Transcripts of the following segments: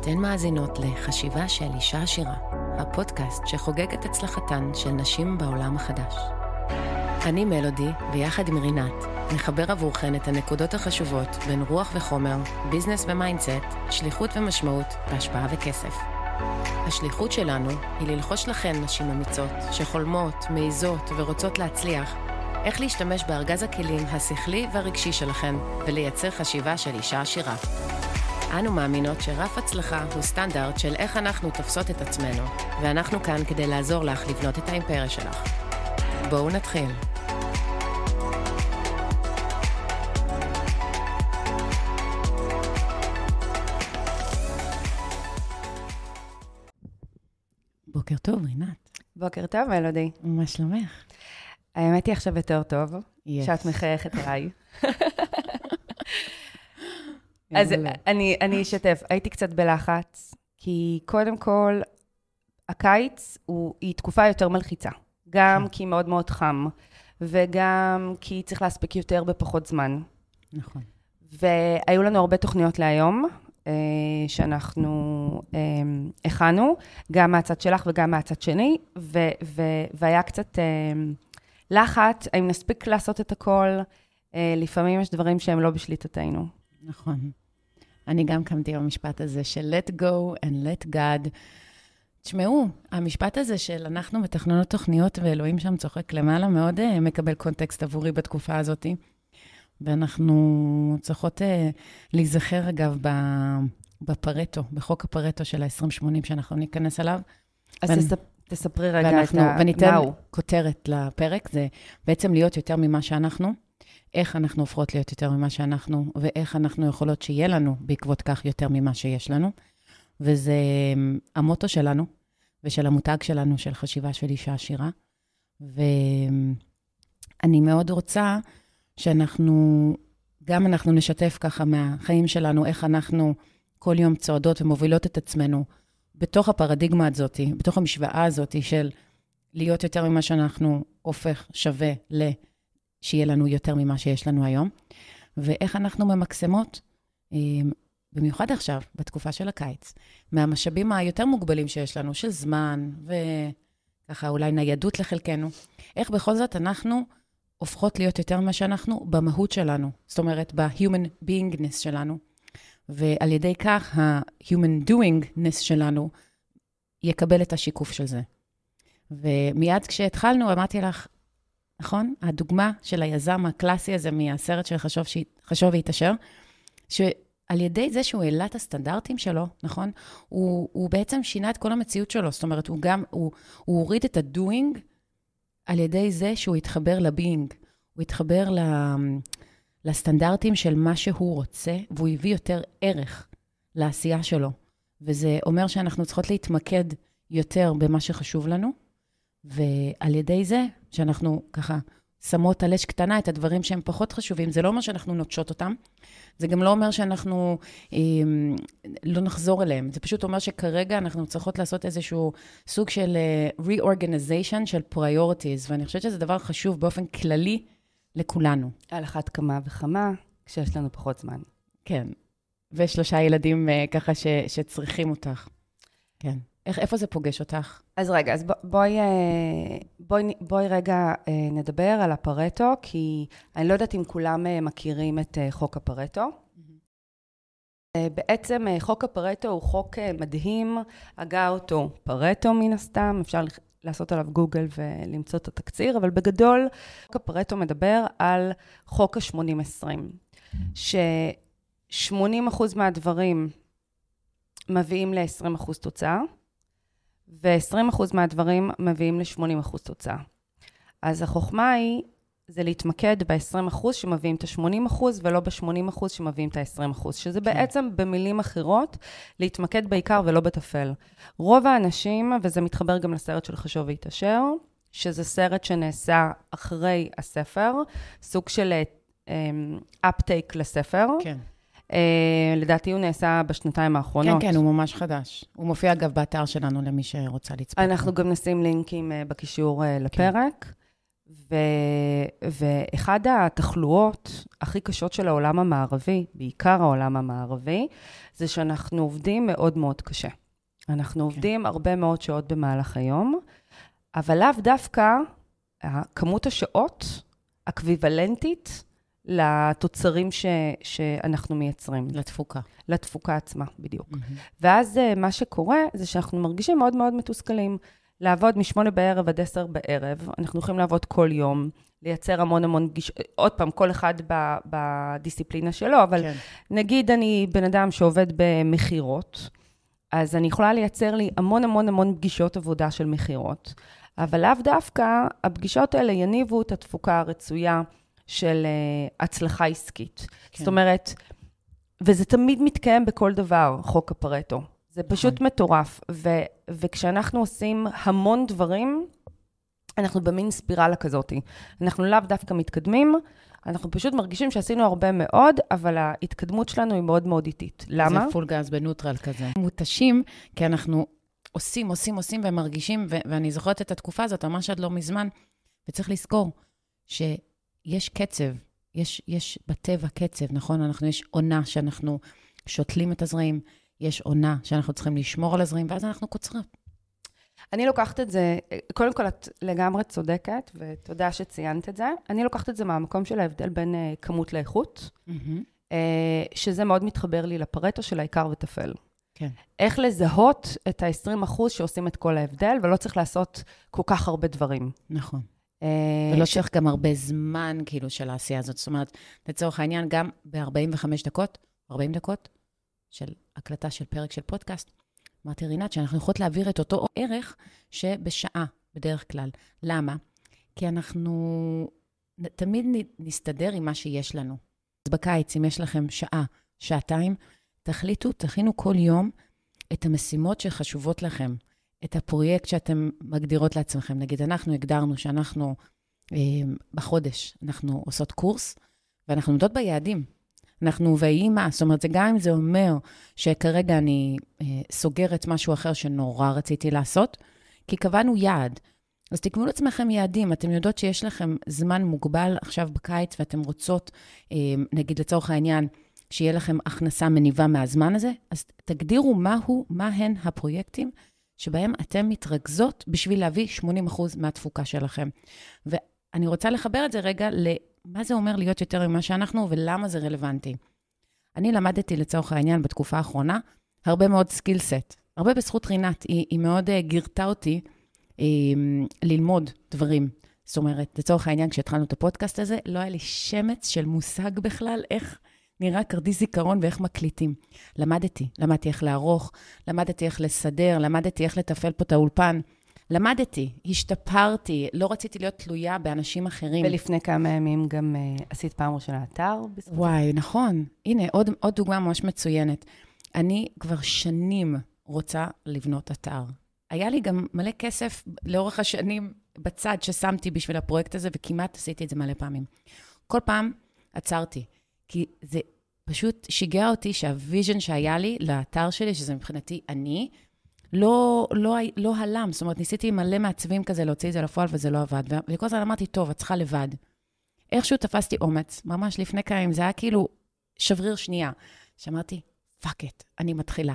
אתן מאזינות לחשיבה של אישה עשירה, הפודקאסט שחוגג את הצלחתן של נשים בעולם החדש. אני מלודי, ויחד עם רינת, נחבר עבורכן את הנקודות החשובות בין רוח וחומר, business ו mindset, שליחות ומשמעות, והשפעה וכסף. השליחות שלנו היא ללחוש לכן נשים אמיצות, שחולמות, מעיזות ורוצות להצליח, איך להשתמש בארגז הכלים השכלי והרגשי שלכן ולייצר חשיבה של אישה עשירה. אנו מאמינות שרף הצלחה הוא סטנדרט של איך אנחנו תופסות את עצמנו, ואנחנו כאן כדי לעזור לך לבנות את האימפריה שלך. בואו נתחיל. בוקר טוב, רינת. בוקר טוב, מלודי. מה שלומך? האמת היא עכשיו יותר טוב, Yes. שאת מחייכת אליי. אז. אני, אני אשתף, הייתי קצת בלחץ, כי קודם כל, הקיץ הוא, היא תקופה יותר מלחיצה. גם כן. כי מאוד מאוד חם, וגם כי צריך להספיק יותר בפחות זמן. נכון. והיו לנו הרבה תוכניות להיום, אה, שאנחנו אה, הכנו, גם מהצד שלך וגם מהצד שני, ו- ו- והיה קצת אה, לחץ, האם נספיק לעשות את הכל. אה, לפעמים יש דברים שהם לא בשליטתנו. נכון. אני גם קמתי במשפט הזה של let go and let God. תשמעו, המשפט הזה של אנחנו מתכננות תוכניות ואלוהים שם צוחק למעלה, מאוד uh, מקבל קונטקסט עבורי בתקופה הזאת. ואנחנו צריכות uh, להיזכר, אגב, ב- בפרטו, בחוק הפרטו של ה-20-80 שאנחנו ניכנס אליו. אז ואני- תספ- תספרי רגע ואנחנו, את ה... וניתן מהו. כותרת לפרק, זה בעצם להיות יותר ממה שאנחנו, איך אנחנו הופכות להיות יותר ממה שאנחנו, ואיך אנחנו יכולות שיהיה לנו בעקבות כך יותר ממה שיש לנו. וזה אמ, המוטו שלנו, ושל המותג שלנו, של חשיבה של אישה עשירה. ואני מאוד רוצה שאנחנו, גם אנחנו נשתף ככה מהחיים שלנו, איך אנחנו כל יום צועדות ומובילות את עצמנו בתוך הפרדיגמה הזאת, בתוך המשוואה הזאת של להיות יותר ממה שאנחנו הופך שווה ל... שיהיה לנו יותר ממה שיש לנו היום, ואיך אנחנו ממקסמות, אה, במיוחד עכשיו, בתקופה של הקיץ, מהמשאבים היותר מוגבלים שיש לנו, של זמן, וככה אולי ניידות לחלקנו, איך בכל זאת אנחנו הופכות להיות יותר ממה שאנחנו במהות שלנו, זאת אומרת, ב-human beingness שלנו, ועל ידי כך ה-human doingness שלנו יקבל את השיקוף של זה. ומיד כשהתחלנו, אמרתי לך, נכון? הדוגמה של היזם הקלאסי הזה מהסרט של חשוב, והתעשר, שעל ידי זה שהוא העלה את הסטנדרטים שלו, נכון? הוא, הוא בעצם שינה את כל המציאות שלו. זאת אומרת, הוא גם, הוא, הוא הוריד את ה-doing על ידי זה שהוא התחבר ל-being. הוא התחבר ל... לסטנדרטים של מה שהוא רוצה, והוא הביא יותר ערך לעשייה שלו. וזה אומר שאנחנו צריכות להתמקד יותר במה שחשוב לנו, ועל ידי זה, שאנחנו ככה שמות על אש קטנה את הדברים שהם פחות חשובים, זה לא אומר שאנחנו נוטשות אותם, זה גם לא אומר שאנחנו אה, לא נחזור אליהם, זה פשוט אומר שכרגע אנחנו צריכות לעשות איזשהו סוג של אה, reorganization של priorities, ואני חושבת שזה דבר חשוב באופן כללי לכולנו. על אחת כמה וכמה, כשיש לנו פחות זמן. כן. ושלושה ילדים אה, ככה ש, שצריכים אותך. כן. איך, איפה זה פוגש אותך? אז רגע, אז בואי, אה, בואי, נ- בואי רגע אה, נדבר על הפרטו, כי אני לא יודעת אם כולם אה, מכירים את אה, חוק הפרטו. אה, בעצם אה, חוק הפרטו הוא חוק אה, מדהים, הגה אותו פרטו מן הסתם, אפשר לעשות עליו גוגל ולמצוא את התקציר, אבל בגדול, חוק הפרטו מדבר על חוק ה-80-20, ש-80% מהדברים מביאים ל-20% תוצאה, ו-20% מהדברים מביאים ל-80% תוצאה. אז החוכמה היא, זה להתמקד ב-20% שמביאים את ה-80% ולא ב-80% שמביאים את ה-20%, שזה כן. בעצם במילים אחרות, להתמקד בעיקר ולא בטפל. רוב האנשים, וזה מתחבר גם לסרט של חשוב והתעשר, שזה סרט שנעשה אחרי הספר, סוג של אפטייק לספר. כן. אה, לדעתי הוא נעשה בשנתיים כן, האחרונות. כן, הוא ממש חדש. הוא מופיע, אגב, באתר שלנו למי שרוצה לצפות. אנחנו גם נשים לינקים אה, בקישור כן. אה, לפרק. ו... ואחד התחלואות הכי קשות של העולם המערבי, בעיקר העולם המערבי, זה שאנחנו עובדים מאוד מאוד קשה. אנחנו כן. עובדים הרבה מאוד שעות במהלך היום, אבל לאו דווקא כמות השעות אקוויוולנטית לתוצרים ש, שאנחנו מייצרים. לתפוקה. לתפוקה עצמה, בדיוק. Mm-hmm. ואז אה, מה שקורה זה שאנחנו מרגישים מאוד מאוד מתוסכלים. לעבוד משמונה בערב עד עשר בערב, אנחנו יכולים לעבוד כל יום, לייצר המון המון פגישות, עוד פעם, כל אחד ב, בדיסציפלינה שלו, אבל כן. נגיד אני בן אדם שעובד במכירות, אז אני יכולה לייצר לי המון המון המון פגישות עבודה של מכירות, אבל לאו דווקא הפגישות האלה יניבו את התפוקה הרצויה של uh, הצלחה עסקית. כן. זאת אומרת, וזה תמיד מתקיים בכל דבר, חוק הפרטו. זה נכון. פשוט מטורף. ו, וכשאנחנו עושים המון דברים, אנחנו במין ספירלה כזאת. אנחנו לאו דווקא מתקדמים, אנחנו פשוט מרגישים שעשינו הרבה מאוד, אבל ההתקדמות שלנו היא מאוד מאוד איטית. למה? זה פול גז בנוטרל כזה. מותשים, כי אנחנו עושים, עושים, עושים ומרגישים, ו- ואני זוכרת את התקופה הזאת, ממש עד לא מזמן, וצריך לזכור שיש קצב, יש, יש בטבע קצב, נכון? אנחנו, יש עונה שאנחנו שותלים את הזרעים, יש עונה שאנחנו צריכים לשמור על הזרעים, ואז אנחנו קוצרות. אני לוקחת את זה, קודם כל את לגמרי צודקת, ותודה שציינת את זה. אני לוקחת את זה מהמקום של ההבדל בין uh, כמות לאיכות, mm-hmm. uh, שזה מאוד מתחבר לי לפרטו של העיקר וטפל. כן. איך לזהות את ה-20% שעושים את כל ההבדל, ולא צריך לעשות כל כך הרבה דברים. נכון. Uh, ולא ש... צריך גם הרבה זמן, כאילו, של העשייה הזאת. זאת אומרת, לצורך העניין, גם ב-45 דקות, 40 דקות של הקלטה של פרק של פודקאסט, אמרתי, רינת, שאנחנו יכולות להעביר את אותו ערך שבשעה, בדרך כלל. למה? כי אנחנו תמיד נסתדר עם מה שיש לנו. אז בקיץ, אם יש לכם שעה, שעתיים, תחליטו, תכינו כל יום את המשימות שחשובות לכם, את הפרויקט שאתם מגדירות לעצמכם. נגיד, אנחנו הגדרנו שאנחנו אה, בחודש, אנחנו עושות קורס, ואנחנו עומדות ביעדים. אנחנו ויהי מה, זאת אומרת, זה גם אם זה אומר שכרגע אני אה, סוגרת משהו אחר שנורא רציתי לעשות, כי קבענו יעד. אז תקבעו לעצמכם יעדים. אתם יודעות שיש לכם זמן מוגבל עכשיו בקיץ ואתם רוצות, אה, נגיד לצורך העניין, שיהיה לכם הכנסה מניבה מהזמן הזה, אז תגדירו מהו, מה הן הפרויקטים שבהם אתן מתרכזות בשביל להביא 80% מהתפוקה שלכם. ואני רוצה לחבר את זה רגע מה זה אומר להיות יותר ממה שאנחנו ולמה זה רלוונטי. אני למדתי לצורך העניין בתקופה האחרונה הרבה מאוד skill set. הרבה בזכות רינת, היא, היא מאוד uh, גירתה אותי um, ללמוד דברים. זאת אומרת, לצורך העניין, כשהתחלנו את הפודקאסט הזה, לא היה לי שמץ של מושג בכלל איך נראה כרטיס זיכרון ואיך מקליטים. למדתי, למדתי איך לערוך, למדתי איך לסדר, למדתי איך לתפעל פה את האולפן. למדתי, השתפרתי, לא רציתי להיות תלויה באנשים אחרים. ולפני כמה ימים גם uh, עשית פעם ראשונה אתר? וואי, נכון. הנה, עוד, עוד דוגמה ממש מצוינת. אני כבר שנים רוצה לבנות אתר. היה לי גם מלא כסף לאורך השנים בצד ששמתי בשביל הפרויקט הזה, וכמעט עשיתי את זה מלא פעמים. כל פעם עצרתי, כי זה פשוט שיגע אותי שה vision שהיה לי לאתר שלי, שזה מבחינתי אני, לא, לא, לא הלם. זאת אומרת, ניסיתי מלא מעצבים כזה להוציא את זה לפועל וזה לא עבד. וכל הזמן אמרתי, טוב, את צריכה לבד. איכשהו תפסתי אומץ, ממש לפני כמה ימים, זה היה כאילו שבריר שנייה, שאמרתי, fuck it, אני מתחילה.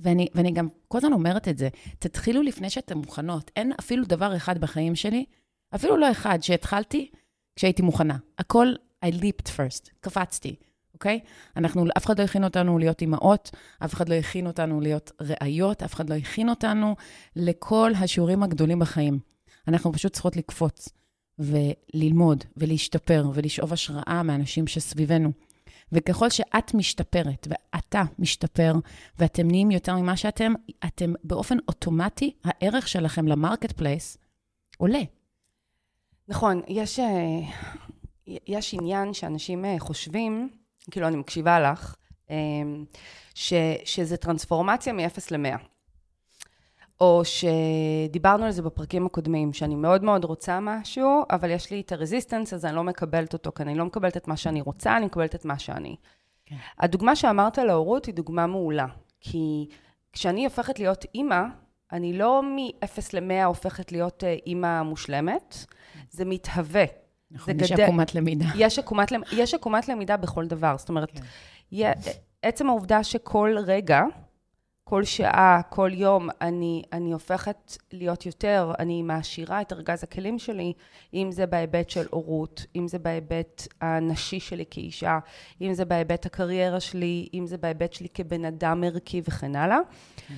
ואני, ואני גם כל הזמן אומרת את זה, תתחילו לפני שאתן מוכנות. אין אפילו דבר אחד בחיים שלי, אפילו לא אחד, שהתחלתי כשהייתי מוכנה. הכל, I leaped first, קפצתי. אוקיי? אנחנו, אף אחד לא הכין אותנו להיות אימהות, אף אחד לא הכין אותנו להיות ראיות, אף אחד לא הכין אותנו לכל השיעורים הגדולים בחיים. אנחנו פשוט צריכות לקפוץ וללמוד ולהשתפר ולשאוב השראה מאנשים שסביבנו. וככל שאת משתפרת ואתה משתפר ואתם נהיים יותר ממה שאתם, אתם באופן אוטומטי, הערך שלכם ל market place עולה. נכון, יש, אה, יש עניין שאנשים אה, חושבים כאילו, אני מקשיבה לך, אמ, ש, שזה טרנספורמציה מ-0 ל-100. או שדיברנו על זה בפרקים הקודמים, שאני מאוד מאוד רוצה משהו, אבל יש לי את ה resistance, אז אני לא מקבלת אותו, כי אני לא מקבלת את מה שאני רוצה, אני מקבלת את מה שאני. כן. הדוגמה שאמרת להורות היא דוגמה מעולה, כי כשאני הופכת להיות אימא, אני לא מ-0 ל-100 הופכת להיות אה, אימא מושלמת, זה מתהווה. נכון, יש עקומת למידה. יש עקומת, יש עקומת למידה בכל דבר. זאת אומרת, כן. עצם העובדה שכל רגע, כל שעה, כל יום, אני, אני הופכת להיות יותר, אני מעשירה את ארגז הכלים שלי, אם זה בהיבט של הורות, אם זה בהיבט הנשי שלי כאישה, אם זה בהיבט הקריירה שלי, אם זה בהיבט שלי כבן אדם ערכי וכן הלאה. כן.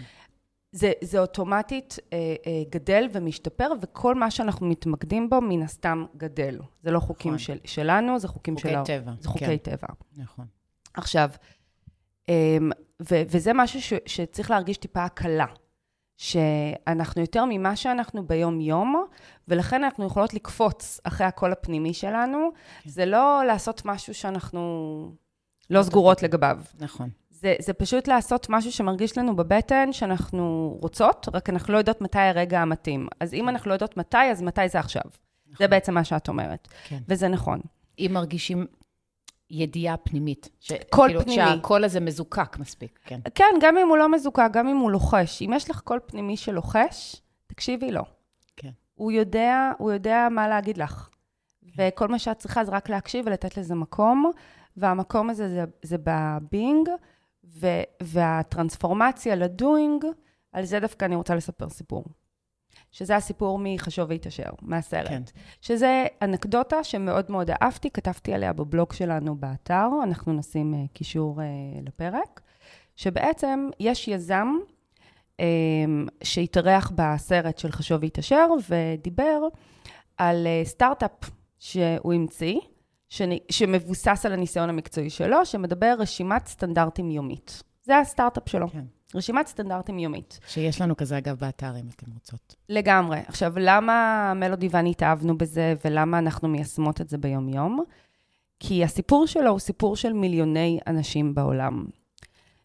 זה, זה אוטומטית אה, אה, גדל ומשתפר, וכל מה שאנחנו מתמקדים בו, מן הסתם גדל. זה לא חוקים נכון. של, שלנו, זה חוקים חוקי של... חוקי טבע. זה חוקי כן. טבע. נכון. עכשיו, אה, ו, וזה משהו ש, שצריך להרגיש טיפה הקלה. שאנחנו יותר ממה שאנחנו ביום-יום, ולכן אנחנו יכולות לקפוץ אחרי הקול הפנימי שלנו. כן. זה לא לעשות משהו שאנחנו לא סגורות לגביו. נכון. זה, זה פשוט לעשות משהו שמרגיש לנו בבטן, שאנחנו רוצות, רק אנחנו לא יודעות מתי הרגע המתאים. אז אם. אנחנו לא יודעות מתי, אז מתי זה עכשיו. נכון. זה בעצם מה שאת אומרת. כן. וזה נכון. אם מרגישים ידיעה פנימית. ש... קול כאילו, פנימי. שהקול הזה מזוקק מספיק, כן. כן, גם אם הוא לא מזוקק, גם אם הוא לוחש. אם יש לך קול פנימי שלוחש, תקשיבי לו. כן. הוא יודע, הוא יודע מה להגיד לך. כן. וכל מה שאת צריכה זה רק להקשיב ולתת לזה מקום, והמקום הזה זה, זה בבינג. ו- והטרנספורמציה לדוינג, על זה דווקא אני רוצה לספר סיפור. שזה הסיפור מחשוב והתעשר, מהסרט. כן. שזה אנקדוטה שמאוד מאוד אהבתי, כתבתי עליה בבלוג שלנו באתר, אנחנו נשים uh, קישור uh, לפרק, שבעצם יש יזם um, שהתארח בסרט של חשוב והתעשר, ודיבר על uh, סטארט-אפ שהוא המציא, שמבוסס על הניסיון המקצועי שלו, שמדבר רשימת סטנדרטים יומית. זה הסטארט-אפ שלו. כן. רשימת סטנדרטים יומית. שיש לנו כזה, אגב, באתר, אם אתם רוצות. לגמרי. עכשיו, למה מלודי ואני התאהבנו בזה, ולמה אנחנו מיישמות את זה ביום-יום? כי הסיפור שלו הוא סיפור של מיליוני אנשים בעולם.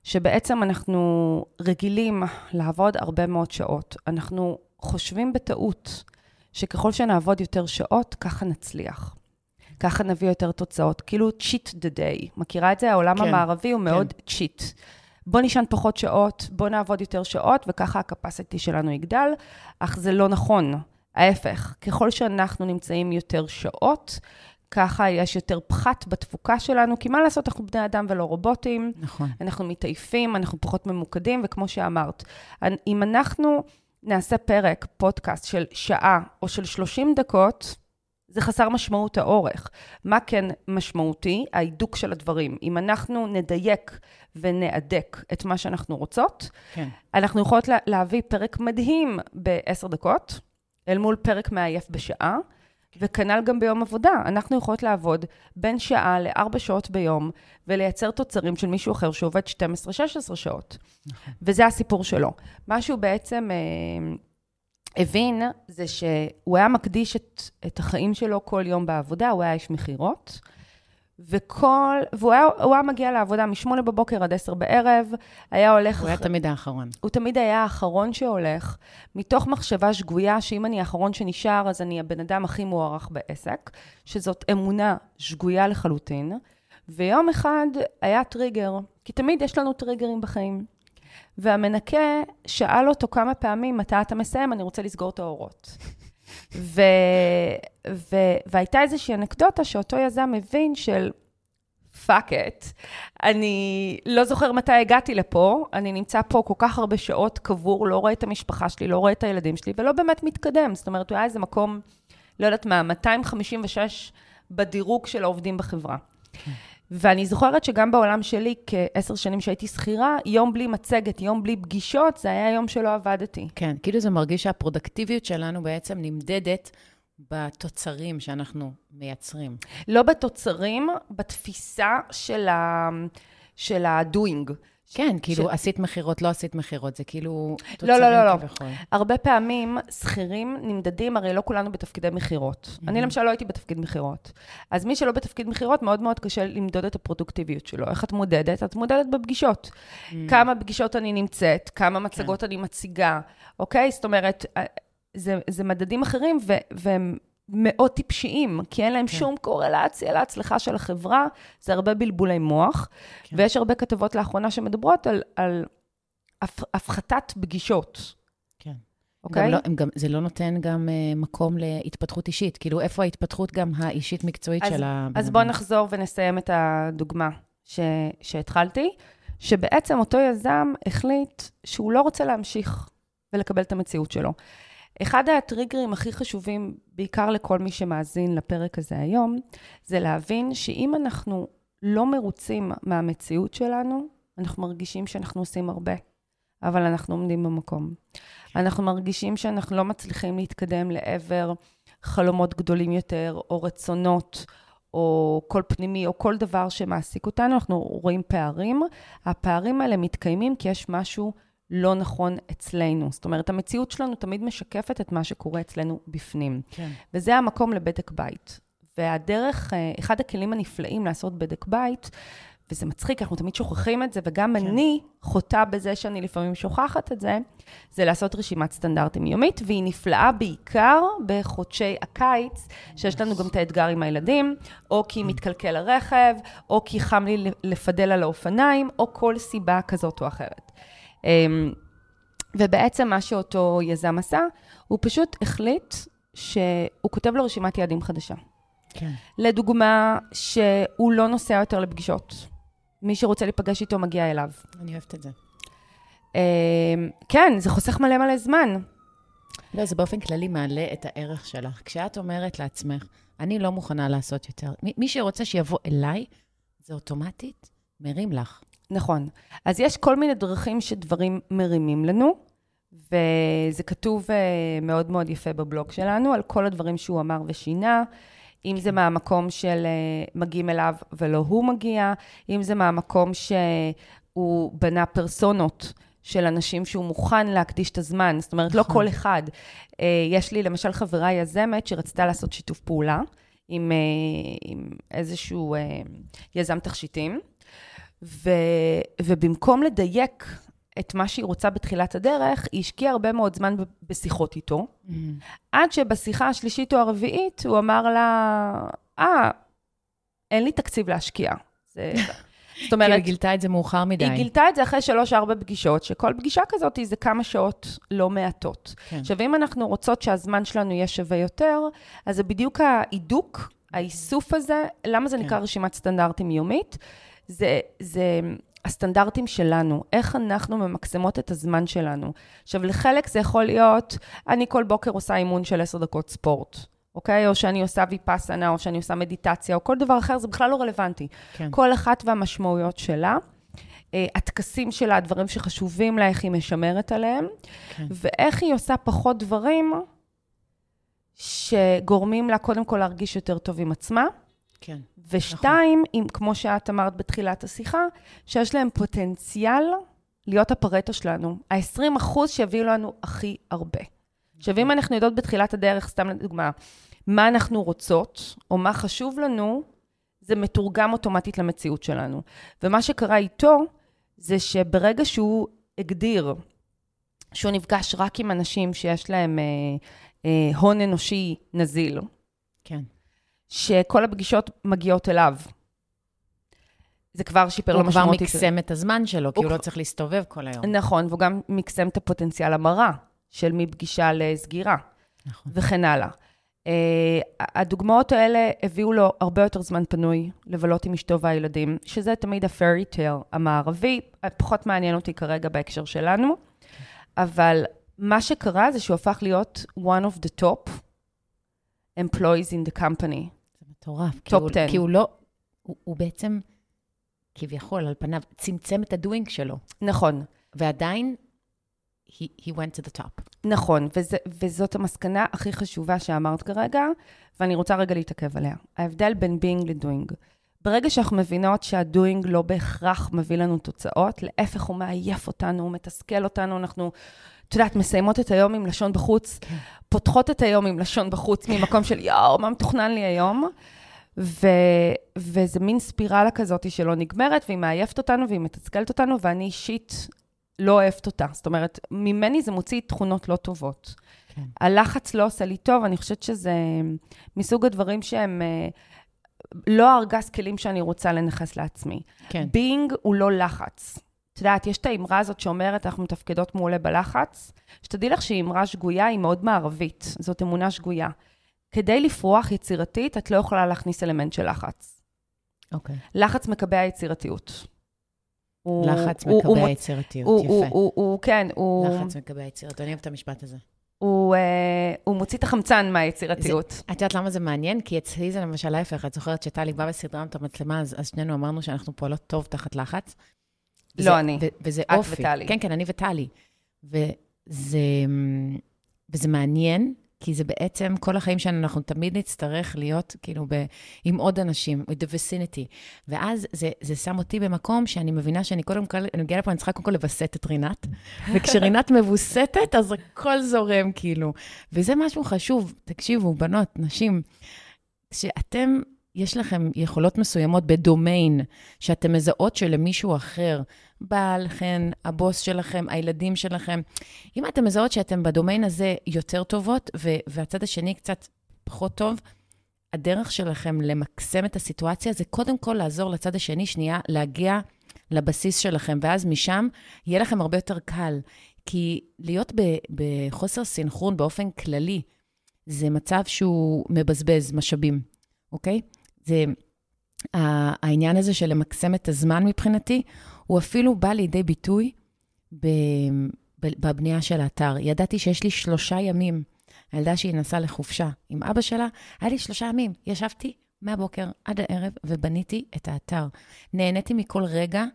שבעצם אנחנו רגילים לעבוד הרבה מאוד שעות. אנחנו חושבים בטעות שככל שנעבוד יותר שעות, ככה נצליח. ככה נביא יותר תוצאות. כאילו cheat the day. מכירה את זה? העולם כן, המערבי הוא מאוד כן. cheat. בוא נשען פחות שעות, בוא נעבוד יותר שעות, וככה ה-capacity שלנו יגדל, אך זה לא נכון. ההפך, ככל שאנחנו נמצאים יותר שעות, ככה יש יותר פחת בתפוקה שלנו, כי מה לעשות, אנחנו בני אדם ולא רובוטים. נכון. אנחנו מתעייפים, אנחנו פחות ממוקדים, וכמו שאמרת, אם אנחנו נעשה פרק, פודקאסט של שעה או של 30 דקות, זה חסר משמעות האורך. מה כן משמעותי? ההידוק של הדברים. אם אנחנו נדייק ונהדק את מה שאנחנו רוצות, כן. אנחנו יכולות לה, להביא פרק מדהים בעשר דקות, אל מול פרק מעייף בשעה, וכנ"ל גם ביום עבודה. אנחנו יכולות לעבוד בין שעה לארבע שעות ביום, ולייצר תוצרים של מישהו אחר שעובד 12-16 שעות. נכון. וזה הסיפור שלו. מה שהוא בעצם... אה, הבין זה שהוא היה מקדיש את, את החיים שלו כל יום בעבודה, הוא היה איש מכירות. וכל, והוא היה, היה מגיע לעבודה מ-8 בבוקר עד 10 בערב, היה הולך... הוא היה תמיד האחרון. הוא תמיד היה האחרון שהולך, מתוך מחשבה שגויה שאם אני האחרון שנשאר, אז אני הבן אדם הכי מוערך בעסק, שזאת אמונה שגויה לחלוטין. ויום אחד היה טריגר, כי תמיד יש לנו טריגרים בחיים. והמנקה שאל אותו כמה פעמים, מתי אתה מסיים? אני רוצה לסגור את האורות. ו... ו... והייתה איזושהי אנקדוטה שאותו יזם מבין של fuck it, אני לא זוכר מתי הגעתי לפה, אני נמצא פה כל כך הרבה שעות קבור, לא רואה את המשפחה שלי, לא רואה את הילדים שלי, ולא באמת מתקדם. זאת אומרת, הוא היה איזה מקום, לא יודעת מה, 256 בדירוג של העובדים בחברה. ואני זוכרת שגם בעולם שלי, כעשר שנים שהייתי שכירה, יום בלי מצגת, יום בלי פגישות, זה היה יום שלא עבדתי. כן, כאילו זה מרגיש שהפרודקטיביות שלנו בעצם נמדדת בתוצרים שאנחנו מייצרים. לא בתוצרים, בתפיסה של ה... של ה-doing. כן, כאילו, ש... עשית מכירות, לא עשית מכירות, זה כאילו לא, לא, לא, לא. הרבה פעמים שכירים נמדדים, הרי לא כולנו בתפקידי מכירות. Mm-hmm. אני למשל לא הייתי בתפקיד מכירות. אז מי שלא בתפקיד מכירות, מאוד מאוד קשה למדוד את הפרודוקטיביות שלו. איך את מודדת? את מודדת בפגישות. Mm-hmm. כמה פגישות אני נמצאת, כמה מצגות כן. אני מציגה, אוקיי? זאת אומרת, אה, זה, זה מדדים אחרים, ו, והם מאוד טיפשיים, כי אין להם כן. שום קורלציה להצלחה של החברה, זה הרבה בלבולי מוח, כן. ויש הרבה כתבות לאחרונה שמדברות על, על הפ, הפחתת פגישות. כן. אוקיי? גם לא, גם, זה לא נותן גם uh, מקום להתפתחות אישית. כאילו, איפה ההתפתחות גם האישית-מקצועית של הבן אז בואו נחזור ונסיים את הדוגמה ש, שהתחלתי, שבעצם אותו יזם החליט שהוא לא רוצה להמשיך ולקבל את המציאות שלו. אחד הטריגרים הכי חשובים, בעיקר לכל מי שמאזין לפרק הזה היום, זה להבין שאם אנחנו לא מרוצים מהמציאות שלנו, אנחנו מרגישים שאנחנו עושים הרבה, אבל אנחנו עומדים במקום. אנחנו מרגישים שאנחנו לא מצליחים להתקדם לעבר חלומות גדולים יותר, או רצונות, או קול פנימי, או כל דבר שמעסיק אותנו, אנחנו רואים פערים. הפערים האלה מתקיימים כי יש משהו לא נכון אצלנו. זאת אומרת, המציאות שלנו תמיד משקפת את מה שקורה אצלנו בפנים. כן. וזה המקום לבדק בית. והדרך, אה, אחד הכלים הנפלאים לעשות בדק בית, וזה מצחיק, אנחנו תמיד שוכחים את זה, וגם כן. אני חוטאה בזה שאני לפעמים שוכחת את זה, זה לעשות רשימת סטנדרטים יומית, והיא נפלאה בעיקר בחודשי הקיץ, שיש לנו גם את האתגר עם הילדים, או כי מתקלקל הרכב, או כי חם לי לפדל על האופניים, או כל סיבה כזאת או אחרת. אמ, ובעצם מה שאותו יזם עשה, הוא פשוט החליט שהוא כותב לו רשימת יעדים חדשה. כן. לדוגמה, שהוא לא נוסע יותר לפגישות. מי שרוצה להיפגש איתו מגיע אליו. אני אוהבת את זה. אמ, כן, זה חוסך מלא מלא זמן. לא, זה באופן כללי מעלה את הערך שלך. כשאת אומרת לעצמך, אני לא מוכנה לעשות יותר, מי, מי שרוצה שיבוא אליי, זה אוטומטית מרים לך. נכון. אז יש כל מיני דרכים שדברים מרימים לנו, וזה כתוב uh, מאוד מאוד יפה בבלוג שלנו, על כל הדברים שהוא אמר ושינה. אם זה מהמקום של uh, מגיעים אליו ולא הוא מגיע, אם זה מהמקום שהוא בנה פרסונות של אנשים שהוא מוכן להקדיש את הזמן, זאת אומרת, לא כל אחד. Uh, יש לי למשל חברה יזמת שרצתה לעשות שיתוף פעולה עם, עם איזשהו יזם תכשיטים, ו, ובמקום לדייק את מה שהיא רוצה בתחילת הדרך, היא השקיעה הרבה מאוד זמן בשיחות איתו, mm-hmm. עד שבשיחה השלישית או הרביעית הוא אמר לה, אה, אין לי תקציב להשקיע. זה... זאת אומרת... היא גילתה את זה מאוחר מדי. היא גילתה את זה אחרי שלוש-ארבע פגישות, שכל פגישה כזאת זה כמה שעות לא מעטות. כן. עכשיו, אם אנחנו רוצות שהזמן שלנו יהיה שווה יותר, אז זה בדיוק ההידוק, האיסוף הזה, למה זה כן. נקרא רשימת סטנדרטים יומית? זה, זה הסטנדרטים שלנו, איך אנחנו ממקסמות את הזמן שלנו. עכשיו, לחלק זה יכול להיות, אני כל בוקר עושה אימון של עשר דקות ספורט. אוקיי? או שאני עושה ויפאסנה, או שאני עושה מדיטציה, או כל דבר אחר, זה בכלל לא רלוונטי. כן. כל אחת והמשמעויות שלה. אה, הטקסים שלה, הדברים שחשובים לה, איך היא משמרת עליהם, כן. ואיך היא עושה פחות דברים שגורמים לה קודם כל להרגיש יותר טוב עם עצמה, כן. ושתיים, נכון. אם, כמו שאת אמרת בתחילת השיחה, שיש להם פוטנציאל להיות הפרטו שלנו. ה-20 אחוז שיביאו לנו הכי הרבה. עכשיו, אם אנחנו יודעות בתחילת הדרך, סתם לדוגמה, מה אנחנו רוצות, או מה חשוב לנו, זה מתורגם אוטומטית למציאות שלנו. ומה שקרה איתו, זה שברגע שהוא הגדיר שהוא נפגש רק עם אנשים שיש להם אה, אה, הון אנושי נזיל, כן. שכל הפגישות מגיעות אליו. זה כבר שיפר לו משמעותית. הוא כבר מקסם את הזמן שלו, כי הוא לא צריך להסתובב כל היום. נכון, והוא גם מקסם את הפוטנציאל המרה של מפגישה לסגירה, נכון. וכן הלאה. Uh, הדוגמאות האלה הביאו לו הרבה יותר זמן פנוי לבלות עם אשתו והילדים, שזה תמיד הפרי טייל המערבי, פחות מעניין אותי כרגע בהקשר שלנו, אבל מה שקרה זה שהוא הפך להיות one of the top employees in the company. מטורף. top 10. כי הוא לא, הוא, הוא בעצם, כביכול, על פניו, צמצם את ה doing שלו. נכון. ועדיין, he, he went to the top. נכון, וזה, וזאת המסקנה הכי חשובה שאמרת כרגע, ואני רוצה רגע להתעכב עליה. ההבדל בין being ל doing. ברגע שאנחנו מבינות שהדוינג לא בהכרח מביא לנו תוצאות, להפך הוא מעייף אותנו, הוא מתסכל אותנו, אנחנו, את יודעת, מסיימות את היום עם לשון בחוץ, כן. פותחות את היום עם לשון בחוץ ממקום של יואו, מה מתוכנן לי היום? ו, וזה מין ספירלה כזאת שלא נגמרת, והיא מעייפת אותנו והיא מתסכלת אותנו, ואני אישית לא אוהבת אותה. זאת אומרת, ממני זה מוציא תכונות לא טובות. כן. הלחץ לא עושה לי טוב, אני חושבת שזה מסוג הדברים שהם... אה, לא הארגז כלים שאני רוצה לנכס לעצמי. כן. בינג הוא לא לחץ. את יודעת, יש את האמרה הזאת שאומרת, אנחנו מתפקדות מעולה בלחץ, שתדעי לך שהיא אמרה שגויה, היא מאוד מערבית, זאת אמונה שגויה. כדי לפרוח יצירתית, את לא יכולה להכניס אלמנט של לחץ. אוקיי. לחץ מקבע יצירתיות. הוא- לחץ הוא- הוא מקבע מוצ- יצירתיות, הוא, הוא, יפה. הוא, הוא, כן, הוא, לחץ מקבע יצירתיות, אני אוהבת את המשפט הזה. הוא, אה, הוא מוציא את החמצן מהיצירתיות. את יודעת למה זה מעניין? כי אצלי זה למשל ההפך. את זוכרת שטלי באה וסדרה את המצלמה, אז, אז שנינו אמרנו שאנחנו פועלות טוב תחת לחץ. לא אני. ו- וזה את אופי. וטלי. כן, כן, אני וטלי. וזה, וזה מעניין, כי זה בעצם, כל החיים שלנו, אנחנו תמיד נצטרך להיות כאילו ב, עם עוד אנשים, with the vicinity. ואז זה, זה שם אותי במקום שאני מבינה שאני קודם כל, אני מגיעה לפה, אני צריכה קודם כל לווסת את רינת, וכשרינת מבוסתת, אז הכל זורם, כאילו. וזה משהו חשוב, תקשיבו, בנות, נשים, שאתם, יש לכם יכולות מסוימות בדומיין, שאתם מזהות שלמישהו אחר, בעל, חן, הבוס שלכם, הילדים שלכם, אם אתם מזהות שאתם בדומיין הזה יותר טובות, ו- והצד השני קצת פחות טוב, הדרך שלכם למקסם את הסיטואציה זה קודם כל לעזור לצד השני, שנייה, להגיע לבסיס שלכם, ואז משם יהיה לכם הרבה יותר קל. כי להיות ב- בחוסר סינכרון באופן כללי, זה מצב שהוא מבזבז משאבים, אוקיי? זה העניין הזה של למקסם את הזמן מבחינתי, הוא אפילו בא לידי ביטוי בבנייה של האתר. ידעתי שיש לי שלושה ימים. הילדה שהיא נסעה לחופשה עם אבא שלה, היה לי שלושה ימים. ישבתי מהבוקר עד הערב ובניתי את האתר. נהניתי מכל רגע,